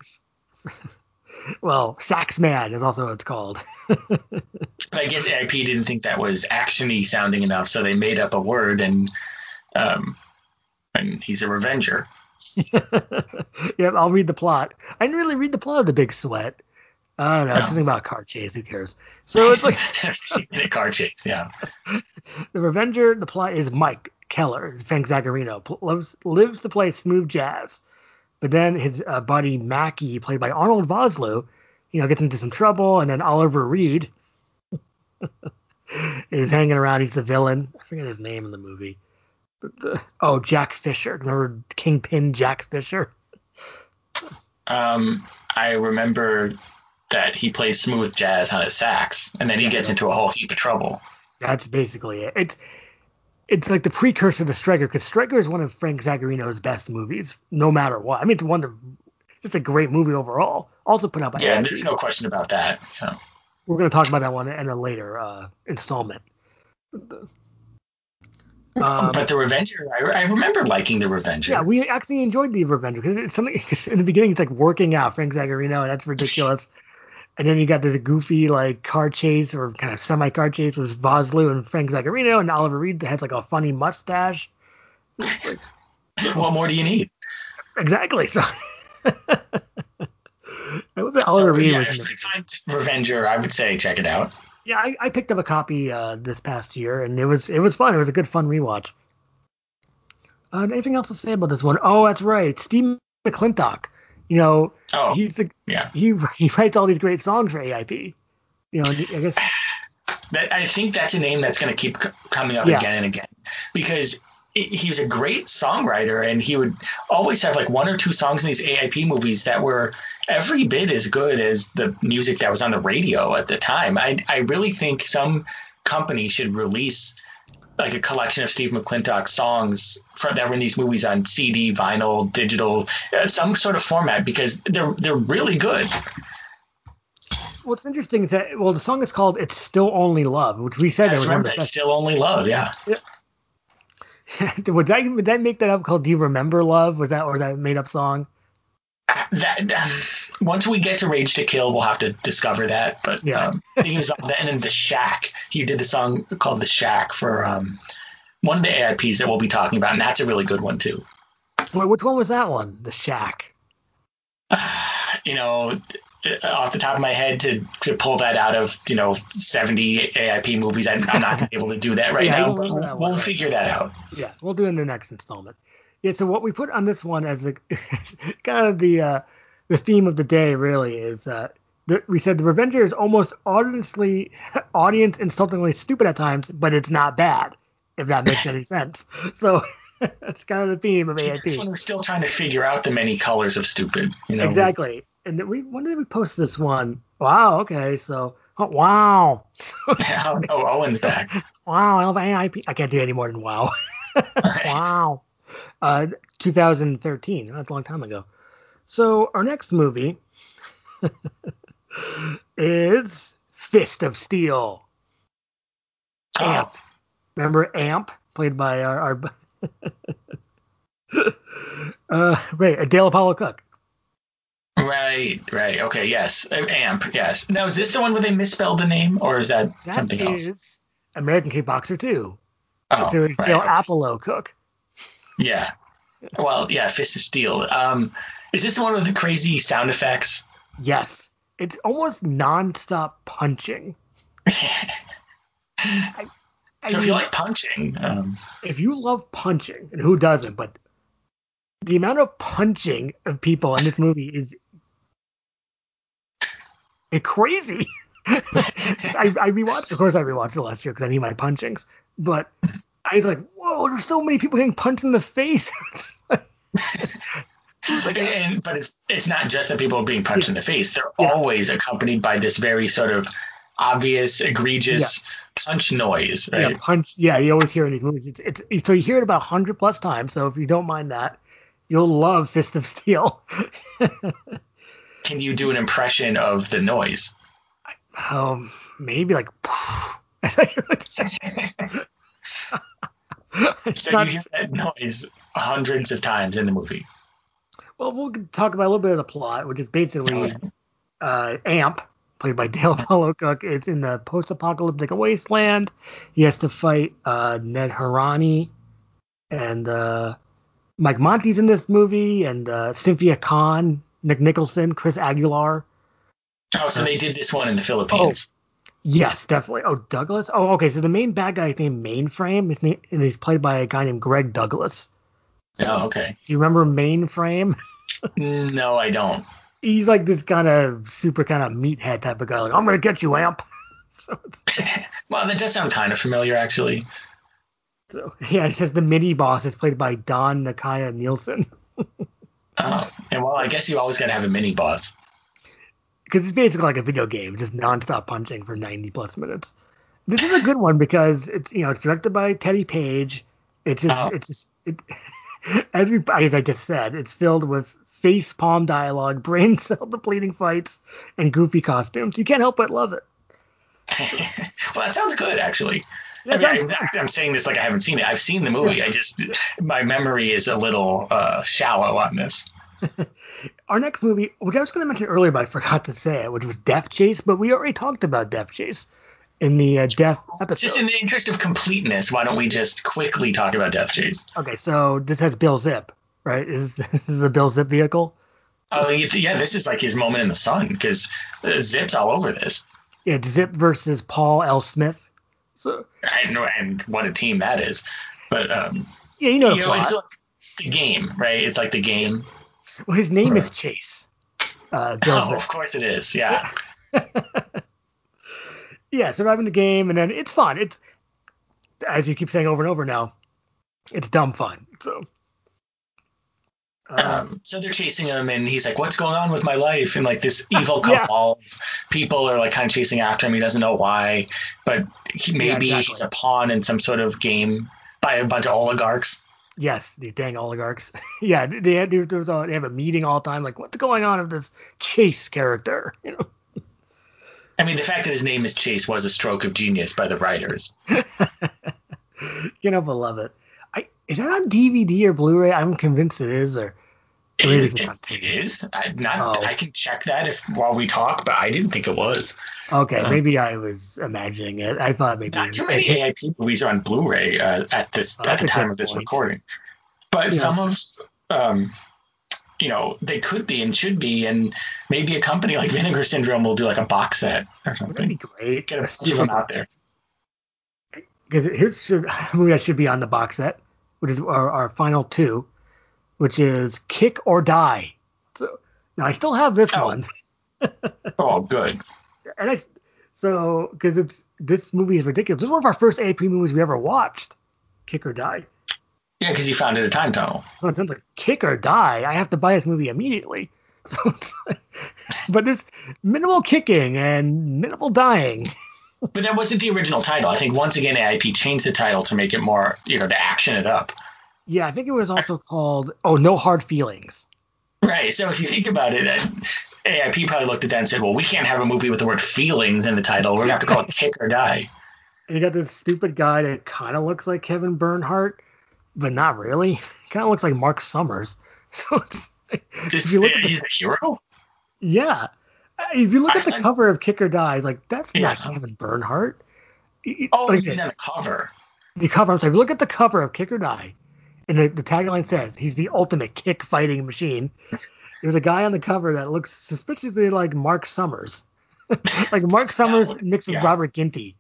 well, Saxman is also what it's called.
but I guess AIP didn't think that was actiony sounding enough, so they made up a word and um, and he's a revenger.
yeah, I'll read the plot. I didn't really read the plot of the Big Sweat. I don't know. No. Something about a car chase. Who cares? So it's like
a car chase. Yeah.
the Revenger. The plot is Mike Keller, Frank Zagarino, lives lives to play smooth jazz. But then his uh, buddy Mackie, played by Arnold Vosloo, you know, gets into some trouble, and then Oliver Reed is hanging around. He's the villain. I forget his name in the movie. Oh, Jack Fisher. Remember Kingpin Jack Fisher?
Um, I remember that he plays smooth jazz on his sax, and then he yeah, gets into a whole heap of trouble.
That's basically it. It's it's like the precursor to Striker because Striker is one of Frank Zagarino's best movies, no matter what. I mean, it's one of it's a great movie overall. Also put out by
yeah, there's no question about that. Yeah.
We're going to talk about that one in a later uh, installment.
Um, but the Revenger, I, I, remember liking the Revenger.
Yeah, we actually enjoyed the Revenger because it's something. Cause in the beginning, it's like working out Frank Zagarino, and that's ridiculous. And then you got this goofy like car chase or kind of semi car chase with Vosloo and Frank Zagarino and Oliver Reed that has like a funny mustache.
Like, what more do you need?
Exactly. So that
was so, Oliver Reed. Yeah, if you find Revenger, I would say check it out.
Yeah, I, I picked up a copy uh, this past year and it was it was fun. It was a good fun rewatch. Uh, anything else to say about this one? Oh, that's right. Steve McClintock you know,
oh,
he's the,
yeah.
he he writes all these great songs for AIP. You know, I guess
that I think that's a name that's going to keep coming up yeah. again and again because he was a great songwriter and he would always have like one or two songs in these AIP movies that were every bit as good as the music that was on the radio at the time. I I really think some company should release like a collection of Steve McClintock songs for, that were in these movies on CD, vinyl, digital, uh, some sort of format because they're they're really good.
What's interesting is that well, the song is called "It's Still Only Love," which we said.
I remember that. Still Only Love, yeah.
would that would that make that up called "Do You Remember Love"? Was that or was that a made up song?
that once we get to Rage to Kill, we'll have to discover that. But yeah, um, he was on that, and then the Shack. He did the song called the Shack for um, one of the AIPs that we'll be talking about, and that's a really good one too.
Wait, which one was that one? The Shack.
you know, off the top of my head, to to pull that out of you know 70 AIP movies, I, am not going to be able to do that right yeah, now. But we'll, we'll right? figure that out.
Yeah, we'll do it in the next installment. Yeah, so what we put on this one as a kind of the uh, the theme of the day really is uh, the, we said the Revenger is almost audiently audience insultingly stupid at times, but it's not bad if that makes any sense. So that's kind of the theme of AIP.
One we're still trying to figure out the many colors of stupid. You know?
Exactly. And we when did we post this one? Wow. Okay. So oh, wow.
oh, Owen's back.
Wow. I love AIP. I can't do any more than wow. wow. Uh, 2013. That's a long time ago. So our next movie is Fist of Steel. Oh. Amp. Remember Amp, played by our, our uh, right, Dale Apollo Cook.
Right, right. Okay, yes. Amp, yes. Now, is this the one where they misspelled the name, or is that, that something is else?
American Kickboxer 2.
Oh,
so it's
right,
Dale okay. Apollo Cook.
Yeah. Well, yeah, Fist of Steel. Um, is this one with the crazy sound effects?
Yes. It's almost nonstop punching.
I, I so mean, if you like punching, um,
if you love punching, and who doesn't? But the amount of punching of people in this movie is crazy. I, I rewatched, of course, I rewatched it last year because I need my punchings. But I was like, whoa, there's so many people getting punched in the face.
like, and, but it's it's not just that people are being punched yeah. in the face. They're yeah. always accompanied by this very sort of obvious, egregious yeah. punch noise. Right?
Yeah, punch. Yeah, you always hear in these movies. It's, it's so you hear it about hundred plus times. So if you don't mind that, you'll love Fist of Steel.
Can you do an impression of the noise?
Um, maybe like.
so not, you hear that noise hundreds of times in the movie.
Well, we'll talk about a little bit of the plot, which is basically uh, Amp, played by Dale Cook. It's in the post-apocalyptic wasteland. He has to fight uh, Ned Harani and uh, Mike Monty's in this movie, and uh, Cynthia Khan, Nick Nicholson, Chris Aguilar.
Oh, so they did this one in the Philippines.
Oh, Yes, definitely. Oh, Douglas. Oh, okay. So the main bad guy is named Mainframe. His name, and he's played by a guy named Greg Douglas.
So, oh, okay.
Do you remember Mainframe?
no, I don't.
He's like this kind of super kind of meathead type of guy. Like, I'm gonna get you, Amp.
So well, that does sound kind of familiar, actually.
So yeah, it says the mini boss is played by Don Nakaya Nielsen.
oh, and well, I guess you always gotta have a mini boss
because it's basically like a video game, just nonstop punching for 90 plus minutes. This is a good one because it's you know it's directed by Teddy Page. It's just oh. it's just it, as I just said, it's filled with face palm dialogue, brain cell depleting fights, and goofy costumes. You can't help but love it.
well, that sounds good actually. Yeah, I mean, am saying this like I haven't seen it. I've seen the movie. I just my memory is a little uh, shallow on this.
Our next movie, which I was going to mention earlier, but I forgot to say it, which was Death Chase, but we already talked about Death Chase in the uh, Death episode.
Just in the interest of completeness, why don't we just quickly talk about Death Chase?
Okay, so this has Bill Zipp, right? Is this is a Bill Zipp vehicle?
Oh yeah, this is like his moment in the sun because uh, Zipp's all over this.
Yeah, Zip versus Paul L. Smith.
So I know, and what a team that is. But um,
yeah, you know, you know it's like
the game, right? It's like the game.
Well, his name is Chase.
Uh, oh, of course it is. Yeah.
yeah, surviving the game, and then it's fun. It's as you keep saying over and over now, it's dumb fun. So.
Um, um, so they're chasing him, and he's like, "What's going on with my life?" And like this evil cabal yeah. people are like kind of chasing after him. He doesn't know why, but he, maybe yeah, exactly. he's a pawn in some sort of game by a bunch of oligarchs.
Yes, these dang oligarchs. yeah, they had, a, they have a meeting all the time. Like, what's going on with this Chase character? You know.
I mean, the fact that his name is Chase was a stroke of genius by the writers.
you know, but love it. I is that on DVD or Blu-ray? I'm convinced it is. Or
it is. It, it is. I, not. Oh. I can check that if while we talk, but I didn't think it was.
Okay, uh, maybe I was imagining it. I thought maybe
not too many AIP movies are on Blu-ray uh, at this oh, at the time of this point. recording, but yeah. some of um, you know they could be and should be, and maybe a company like Vinegar Syndrome will do like a box set or something. That'd
be great.
Get a bunch of them out there.
Because here's a movie that should be on the box set, which is our, our final two, which is Kick or Die. So now I still have this oh. one.
oh, good
and I so because it's this movie is ridiculous. This is one of our first AP movies we ever watched. Kick or Die.
Yeah, because you found it a time tunnel.
So it sounds like Kick or Die. I have to buy this movie immediately. So but there's minimal kicking and minimal dying.
But that wasn't the original title. I think once again AIP changed the title to make it more, you know, to action it up.
Yeah, I think it was also called Oh No Hard Feelings.
Right. So if you think about it, uh, AIP probably looked at that and said, "Well, we can't have a movie with the word feelings in the title. We're gonna have to call it Kick or Die."
And you got this stupid guy that kind of looks like Kevin Bernhardt, but not really. Kind of looks like Mark Summers. So
this, you look he's the, the hero.
Yeah. If you look at the I, cover of Kick or Die, like that's yeah. not Kevin Bernhardt.
Oh, like, you mean the cover?
The cover. I'm sorry. If you look at the cover of Kick or Die, and the, the tagline says he's the ultimate kick fighting machine. There's a guy on the cover that looks suspiciously like Mark Summers, like Mark Summers mixed with Robert Ginty.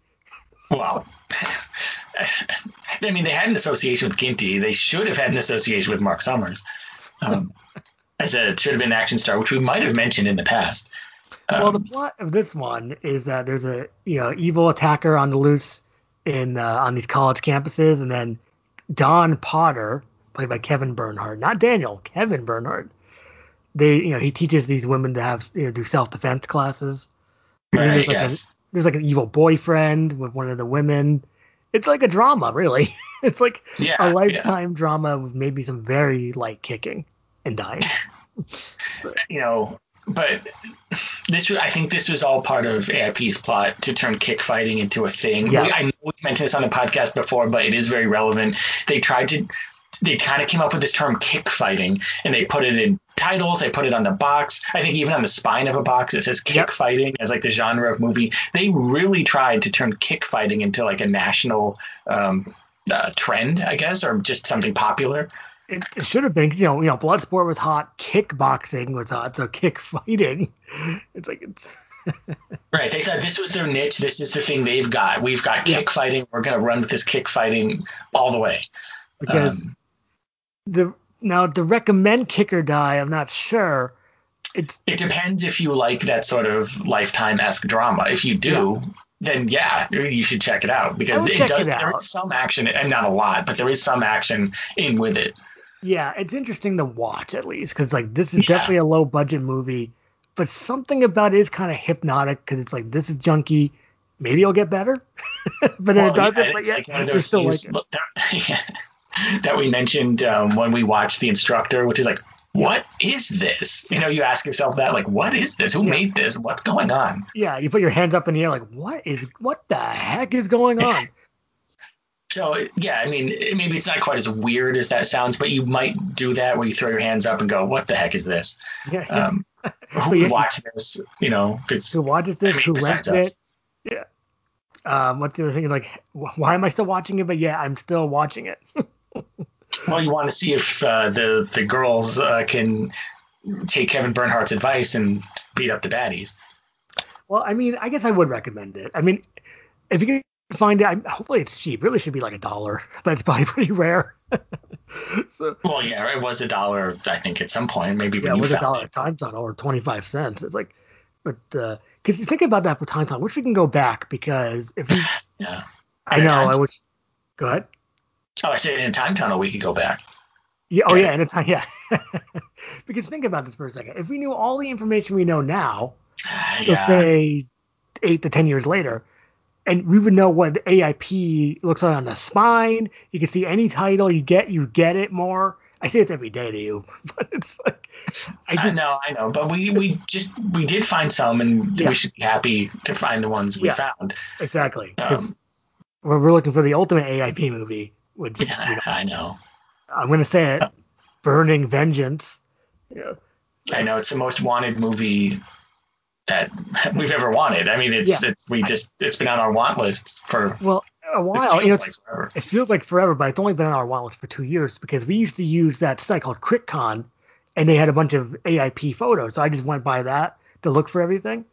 Wow. I mean, they had an association with Ginty. They should have had an association with Mark Summers. Um, I said it should have been an Action Star, which we might have mentioned in the past.
Um, well, the plot of this one is that there's a you know evil attacker on the loose in uh, on these college campuses, and then Don Potter, played by Kevin Bernhardt, not Daniel, Kevin Bernhardt. They you know he teaches these women to have you know do self defense classes.
Right.
There's like,
yes.
a, there's like an evil boyfriend with one of the women. It's like a drama, really. it's like
yeah,
a lifetime yeah. drama with maybe some very light kicking and dying.
you know, but this I think this was all part of AIP's plot to turn kick fighting into a thing.
Yeah.
We, I know we've mentioned this on the podcast before, but it is very relevant. They tried to they kind of came up with this term kick fighting and they put it in titles, they put it on the box. I think even on the spine of a box it says kick
Yep.
fighting as like the genre of movie. They really tried to turn kick fighting into like a national um, uh, trend, I guess, or just something popular.
It, it should have been, you know, you know, Bloodsport was hot, kickboxing was hot, so kick fighting. It's like it's
Right. They thought this was their niche. This is the thing they've got. We've got
Yeah.
kick fighting. We're going to run with this kick fighting all the way.
because
Um,
the now the recommend kick or die, I'm not sure. It's
it depends if you like that sort of lifetime esque drama. If you do, then yeah, you should check it out because it does.
it
There is some action, and not a lot, but there is some action in with it.
Yeah, it's interesting to watch at least because like this is
Yeah.
definitely a low budget movie, but something about it is kind of hypnotic because it's like this is junky. Maybe it'll get better, but
Well,
it doesn't.
yeah,
but yeah,
like one of
it's
those
still like
look, that, that we mentioned um, when we watched The Instructor, which is like, what is this? You know, you ask yourself that, like, what is this? Who
Yeah.
made this? What's going on?
yeah, you put your hands up in the air like what is what the heck is going on?
So yeah, I mean, maybe it's not quite as weird as that sounds, but you might do that where you throw your hands up and go, "What the heck is this?"
yeah,
Um, who
yeah,
would watch this? You know,
who watches this?
I mean,
who rented it? Yeah. Um, what's the other thing? Like, why am I still watching it? But yeah, I'm still watching it.
well, you want to see if uh, the the girls uh, can take Kevin Bernhardt's advice and beat up the baddies.
well, I mean, I guess I would recommend it. I mean, if you can find it, I, hopefully it's cheap. Really should be like a dollar, it's probably pretty rare. so
Well, yeah, it was a dollar, I think, at some point. Maybe
yeah,
when
it
you
was a dollar
it.
at Time Tunnel or 25 cents. It's like, but uh, because you think about that for Time Tunnel, wish we can go back because if you,
Yeah.
I know, I wish. Go ahead.
Oh, I said in a time tunnel we could go back.
Yeah. Oh
Okay.
yeah, and it's yeah. because think about this for a second. If we knew all the information we know now, let's
Yeah.
say eight to ten years later, and we would know what the AIP looks like on the spine. You can see any title you get, you get it more. I say it's every day to you, but it's like I
I
just
know, I know, but we we just we did find some, and
Yeah.
we should be happy to find the ones we
Yeah.
found.
exactly
Um,
we're, looking for the ultimate AIP movie. Which you know,
Yeah, I know.
I'm gonna say it, Burning Vengeance. Yeah.
I know it's the most wanted movie that we've ever wanted. I mean, it's,
Yeah.
it's we just it's been on our want list for
Well, a
it
while.
feels
You know,
like forever.
it feels like forever, but it's only been on our want list for two years because we used to use that site called CritCon, and they had a bunch of AIP photos. So I just went by that to look for everything.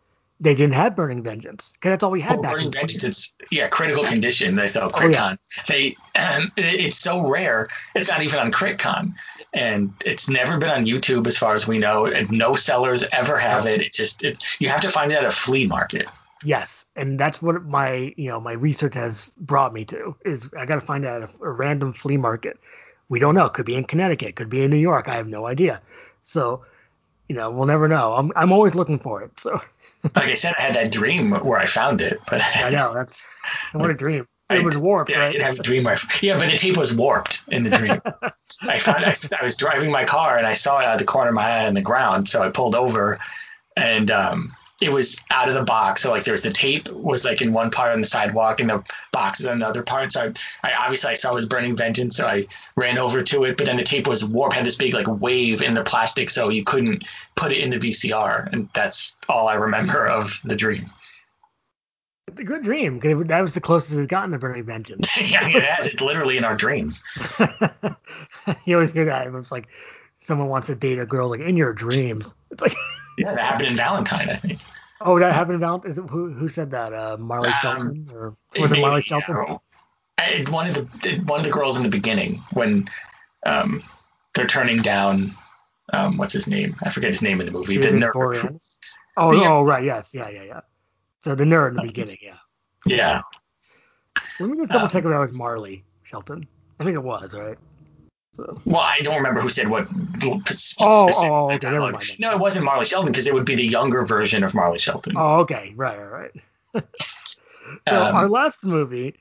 They didn't have Burning Vengeance because that's all we had back
Burning Vengeance, it's yeah, critical condition. They thought
Oh, yeah.
CritCon. They um, it's so rare. It's not even on CritCon, and it's never been on YouTube as far as we know. And no sellers ever have it. It's just it, you have to find it at a flea market.
Yes, and that's what my you know my research has brought me to is I got to find out a, a random flea market. We don't know. It Could be in Connecticut. Could be in New York. I have no idea. So, you know, we'll never know. I'm I'm always looking for it. So
Like I said, I had that dream where I found it, but
I know that's what a dream.
I-
It was warped,
Yeah, I did have a dream. Where I, yeah, but the tape was warped in the dream. I found I, I was driving my car and I saw it out of the corner of my eye on the ground, so I pulled over, and um, it was out of the box. So like there was the tape was like in one part on the sidewalk, and the box is on the other part. So I, I obviously I saw it was burning vengeance, so I ran over to it. But then the tape was warped, had this big like wave in the plastic, so you couldn't put it in the VCR, and that's all I remember of the dream.
It's a good dream. That was the closest we've gotten to Burning Vengeance.
yeah, it has it literally in our dreams.
you always hear that. It's like someone wants to date a girl like in your dreams. It's like
Yeah, that happened in Valentine, I think.
Oh, that happened about is it, who who said that? Uh, Marley um, Shelton or was it, Marley Shelton?
One of the one of the girls in the beginning when um, they're turning down um, what's his name? I forget his name in the movie. The nerd.
Oh, yeah. oh, right, yes, yeah, yeah, yeah. So the nerd in the beginning, yeah.
Yeah.
Let me just double check if that was Marley Shelton. I think it was, right?
So. Well, I don't remember who said what.
Oh, oh, okay, never mind.
No, it wasn't Marley Shelton because it would be the younger version of Marley Shelton.
Oh, okay, right, right, right. so um, our last movie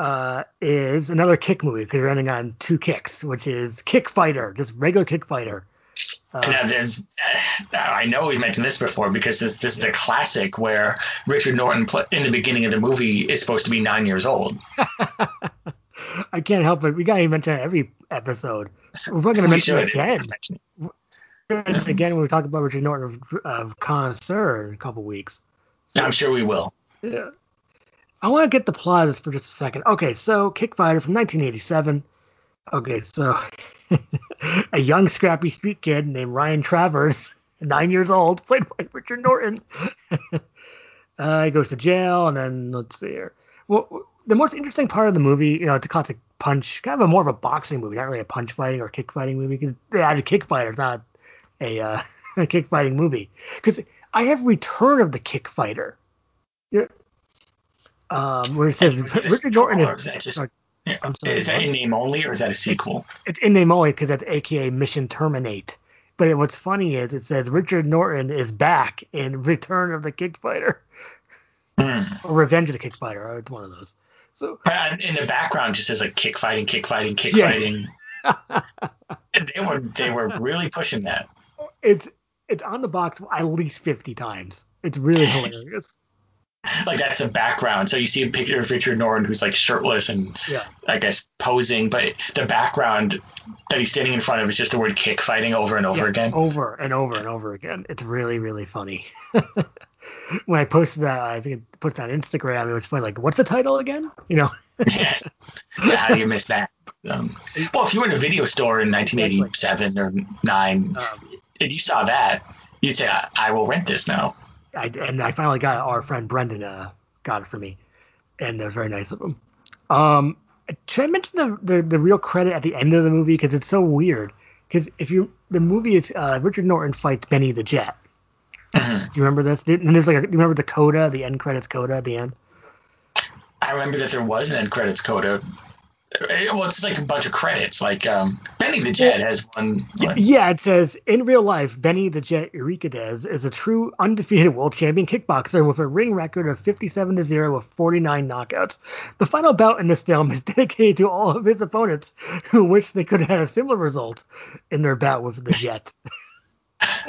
uh, is another kick movie because we're ending on two kicks, which is Kick Fighter, just regular Kick Fighter.
Uh, now there's, uh, I know we've mentioned this before because this this is a classic where Richard Norton in the beginning of the movie is supposed to be nine years old.
I can't help it. We gotta mention it every episode. We're going to mention it again. Mention again when we talk about Richard Norton of, of Connoisseur in a couple weeks.
So, I'm sure we will.
Yeah. I want to get the plot of this for just a second. Okay, so Kick Fighter from 1987. Okay, so a young scrappy street kid named Ryan Travers, nine years old, played by Richard Norton. uh, he goes to jail, and then let's see here. Well, the most interesting part of the movie, you know, it's a classic punch, kind of a more of a boxing movie, not really a punch fighting or kick fighting movie, because they added kick fighter, not a, uh, a kick fighting movie. Because I have Return of the Kick Fighter. Yeah. Um, where it says Richard Norton is.
Just, I'm sorry, is that in name only, or is that a sequel?
It's, it's in name only because that's AKA Mission Terminate. But what's funny is it says Richard Norton is back in Return of the Kick Fighter. Mm. Or Revenge of the Kick Fighter. It's one of those. So
in the background just says like kick fighting, kick fighting, kick yeah. fighting. they were they were really pushing that.
It's it's on the box at least fifty times. It's really hilarious
like that's the background. So you see a picture of Richard Norton who's like shirtless and yeah. I guess posing, but the background that he's standing in front of is just the word kick fighting over and over yeah, again.
Over and over and over again. It's really, really funny. when I posted that, I think I put that on Instagram, it was funny, like, what's the title again? You know?
yes. Yeah, how do you miss that? Um, well, if you were in a video store in 1987 or 9 um, and you saw that, you'd say, I, I will rent this now.
I, and I finally got our friend Brendan uh, got it for me, and they're very nice of him. Um, should I mention the, the, the real credit at the end of the movie because it's so weird? Because if you the movie is uh, Richard Norton fights Benny the Jet. Mm-hmm. Do you remember this? And there's like a, you remember the coda, the end credits coda at the end.
I remember that there was an end credits coda well, it's like a bunch of credits. Like um, Benny the Jet has one, one,
Yeah, it says in real life, Benny the Jet Urquidez is a true undefeated world champion kickboxer with a ring record of 57 to zero with 49 knockouts. The final bout in this film is dedicated to all of his opponents who wish they could have had a similar result in their bout with the Jet.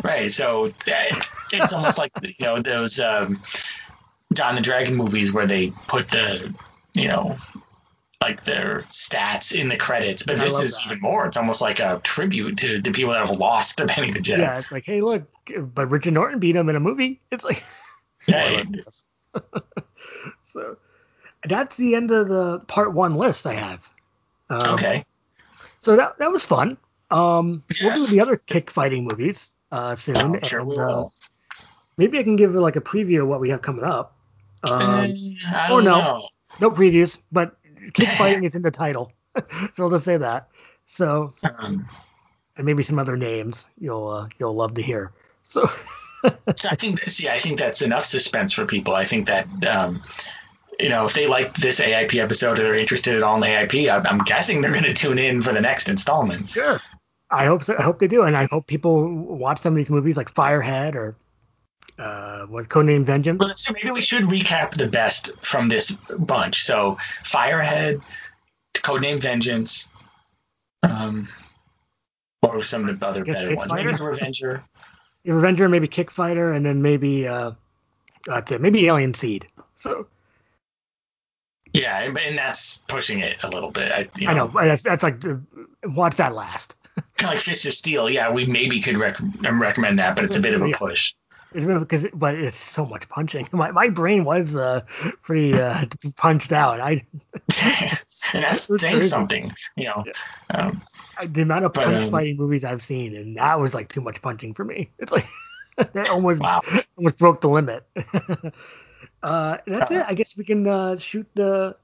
right. So uh, it's almost like you know those um, Don the Dragon movies where they put the you know like their stats in the credits, but this is that. even more. It's almost like a tribute to the people that have lost to Benny the Jet.
Yeah, it's like, hey, look, but Richard Norton beat him in a movie. It's like, yeah. so that's the end of the part one list I have.
Um, okay.
So that that was fun. Um, yes. we'll do the other kick fighting movies uh, soon, oh, sure and uh, maybe I can give like a preview of what we have coming up.
Um, uh, or no, know.
no previews, but kick fighting is in the title, so I'll just say that. So, um, and maybe some other names you'll uh, you'll love to hear. So.
so I think see I think that's enough suspense for people. I think that um, you know if they like this AIP episode or they're interested at all in AIP, I'm guessing they're going to tune in for the next installment.
Sure. I hope so. I hope they do, and I hope people watch some of these movies like Firehead or uh, what codename Vengeance.
Well, so maybe we should recap the best from this bunch. So Firehead, codename Vengeance. Um, what were some of the other better ones? Maybe Revenger.
Yeah, Revenger, maybe Kick Fighter, and then maybe uh, uh maybe Alien Seed. So.
Yeah, and that's pushing it a little bit. I, you know,
I know. That's, that's like watch that last.
Kind of like Fist of Steel. Yeah, we maybe could rec- recommend that, but it's a bit of a push.
It's because, but it's so much punching. My my brain was uh, pretty uh, punched out. I
and that's saying something, you know. Um,
the amount of punch uh, fighting movies I've seen, and that was like too much punching for me. It's like. that almost wow. almost broke the limit. uh, that's it. I guess we can uh, shoot the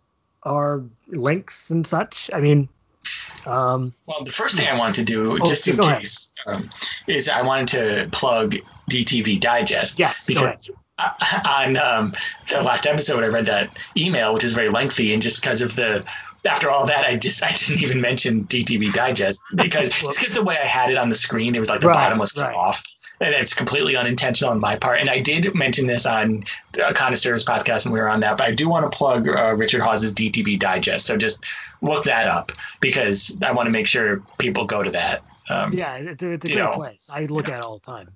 our links and such. I mean, um,
well, the first thing I wanted to do, oh, just in case, um, is I wanted to plug DTV Digest.
Yes,
because on um, the last episode, I read that email, which is very lengthy, and just because of the after all that, I just I didn't even mention DTV Digest because just because the way I had it on the screen, it was like the right, bottom was cut right. off, and it's completely unintentional on my part. And I did mention this on a Connoisseurs podcast when we were on that, but I do want to plug uh, Richard Hawes's DTV Digest. So just look that up because I want to make sure people go to that.
Um, yeah, it's a, it's a great know, place. I look at it all the time.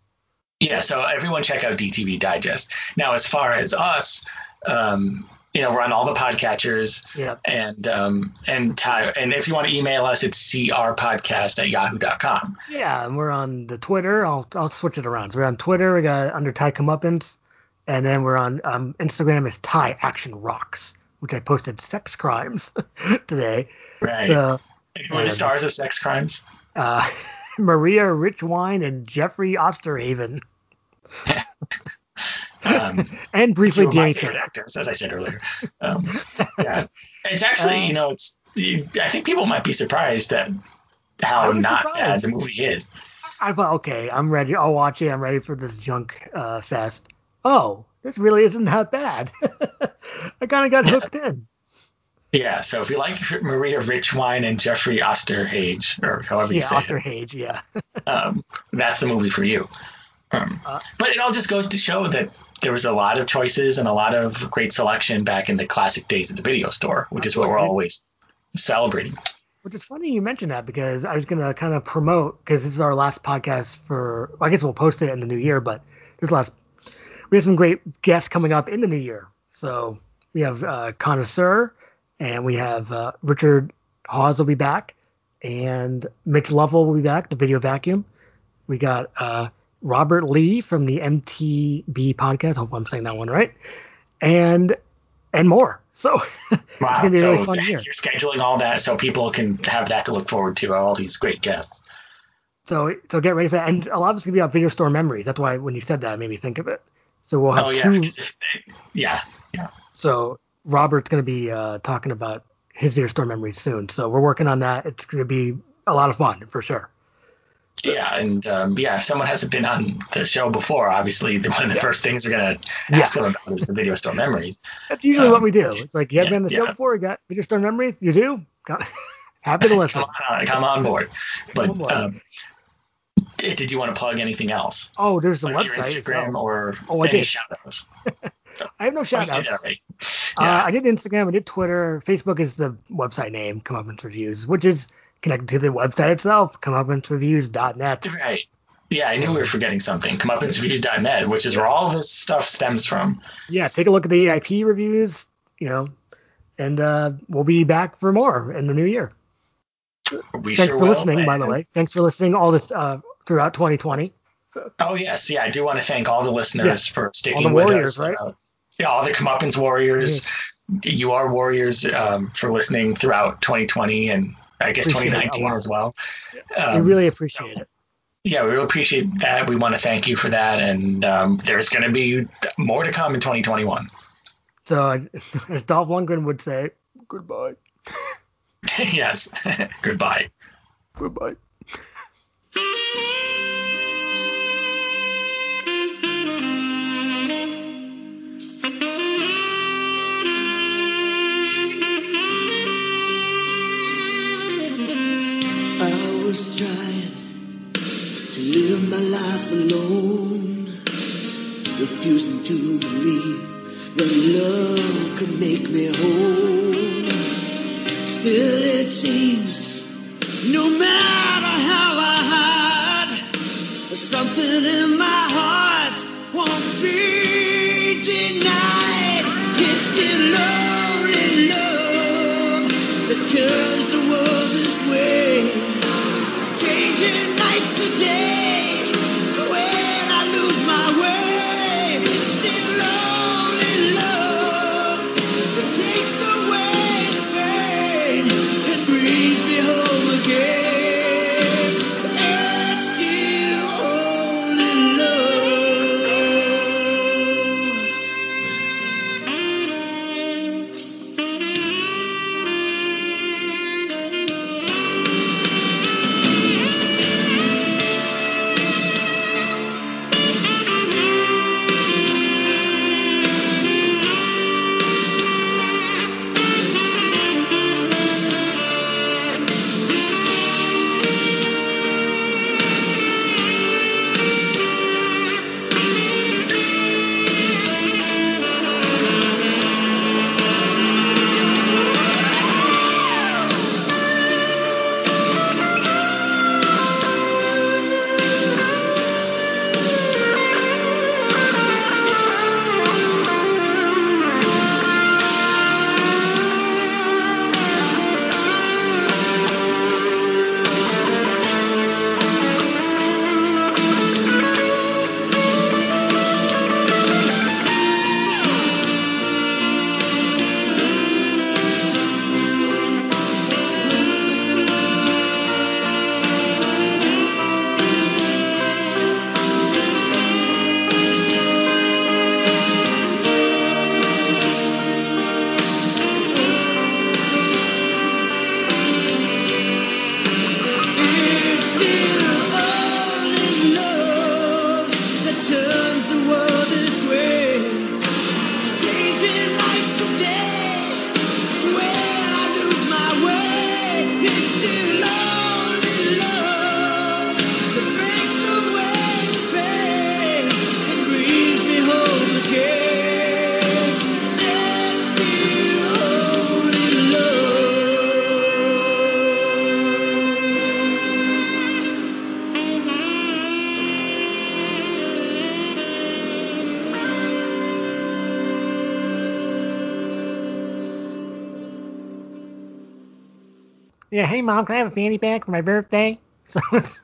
Yeah, so everyone check out DTV Digest. Now, as far as us, um, you know, we're on all the podcatchers.
Yeah.
And um and Ty and if you want to email us, it's crpodcast at yahoo.com.
Yeah, and we're on the Twitter. I'll I'll switch it around. So we're on Twitter, we got under Ty Comeuppance, and then we're on um, Instagram is Ty Action Rocks, which I posted sex crimes today.
Right. So who are the stars of sex crimes?
Uh Maria Richwine and Jeffrey Osterhage. Um, and briefly Danny
actors, as I said earlier. Um, yeah, it's actually, uh, you know, it's. I think people might be surprised at how not surprised. bad the movie is.
I thought, okay, I'm ready. I'll watch it. I'm ready for this junk uh, fest. Oh, this really isn't that bad. I kind of got hooked in.
Yeah, so if you like Maria Richwine and Jeffrey Osterhage, or however you
yeah,
say
Osterhage,
it,
yeah,
um, that's the movie for you. Um, uh, but it all just goes to show that there was a lot of choices and a lot of great selection back in the classic days of the video store, which is what we're always celebrating.
Which is funny you mentioned that because I was going to kind of promote because this is our last podcast for. I guess we'll post it in the new year, but this last we have some great guests coming up in the new year. So we have uh, Connoisseur and we have uh, Richard Hawes will be back, and Mitch Lovell will be back. The Video Vacuum. We got uh, Robert Lee from the MTB podcast. Hope I'm saying that one right. And and more. So wow. it's gonna be
so really fun year. You're scheduling all that so people can have that to look forward to. All these great guests.
So so get ready for that. And a lot of it's gonna be about video store memories. That's why when you said that, it made me think of it. So we'll have oh, yeah. two.
Yeah. Yeah.
So Robert's gonna be uh, talking about his video store memories soon. So we're working on that. It's gonna be a lot of fun for sure.
Yeah, and um, yeah, if someone hasn't been on the show before, obviously the, one of the yeah. first things we're gonna ask yeah. them about is the video store memories.
That's usually um, what we do. It's like you haven't yeah, been on the show before, you got video store memories. You do. Happy to listen.
come, on, come on board. But on board. Um, did you want to plug anything else?
Oh, there's a like website.
Instagram so. or oh, I any shout outs?
I have no shout outs. Oh, uh, I did Instagram, I did Twitter. Facebook is the website name, Comeuppance Reviews, which is connected to the website itself, comeuppancereviews.net.
Right. Yeah, I knew we were forgetting something. Comeuppancereviews.net, which is where all this stuff stems from.
Yeah, take a look at the AIP reviews, you know, and uh, we'll be back for more in the new year. We Thanks sure for will, listening, man. by the way. Thanks for listening all this uh, throughout 2020.
So. Oh yes, yeah, I do want to thank all the listeners yeah. for sticking with warriors, us. Right? Uh, yeah, all the Comeuppance warriors. Yeah. You are warriors um, for listening throughout 2020 and I guess appreciate 2019 as well.
Um, we really appreciate it.
Yeah, we really appreciate that. We want to thank you for that, and um, there's going to be more to come in 2021.
So, as Dolph Lundgren would say, goodbye.
yes, goodbye.
Goodbye.
That love could make me whole.
Yeah, hey mom, can I have a fanny pack for my birthday? So it's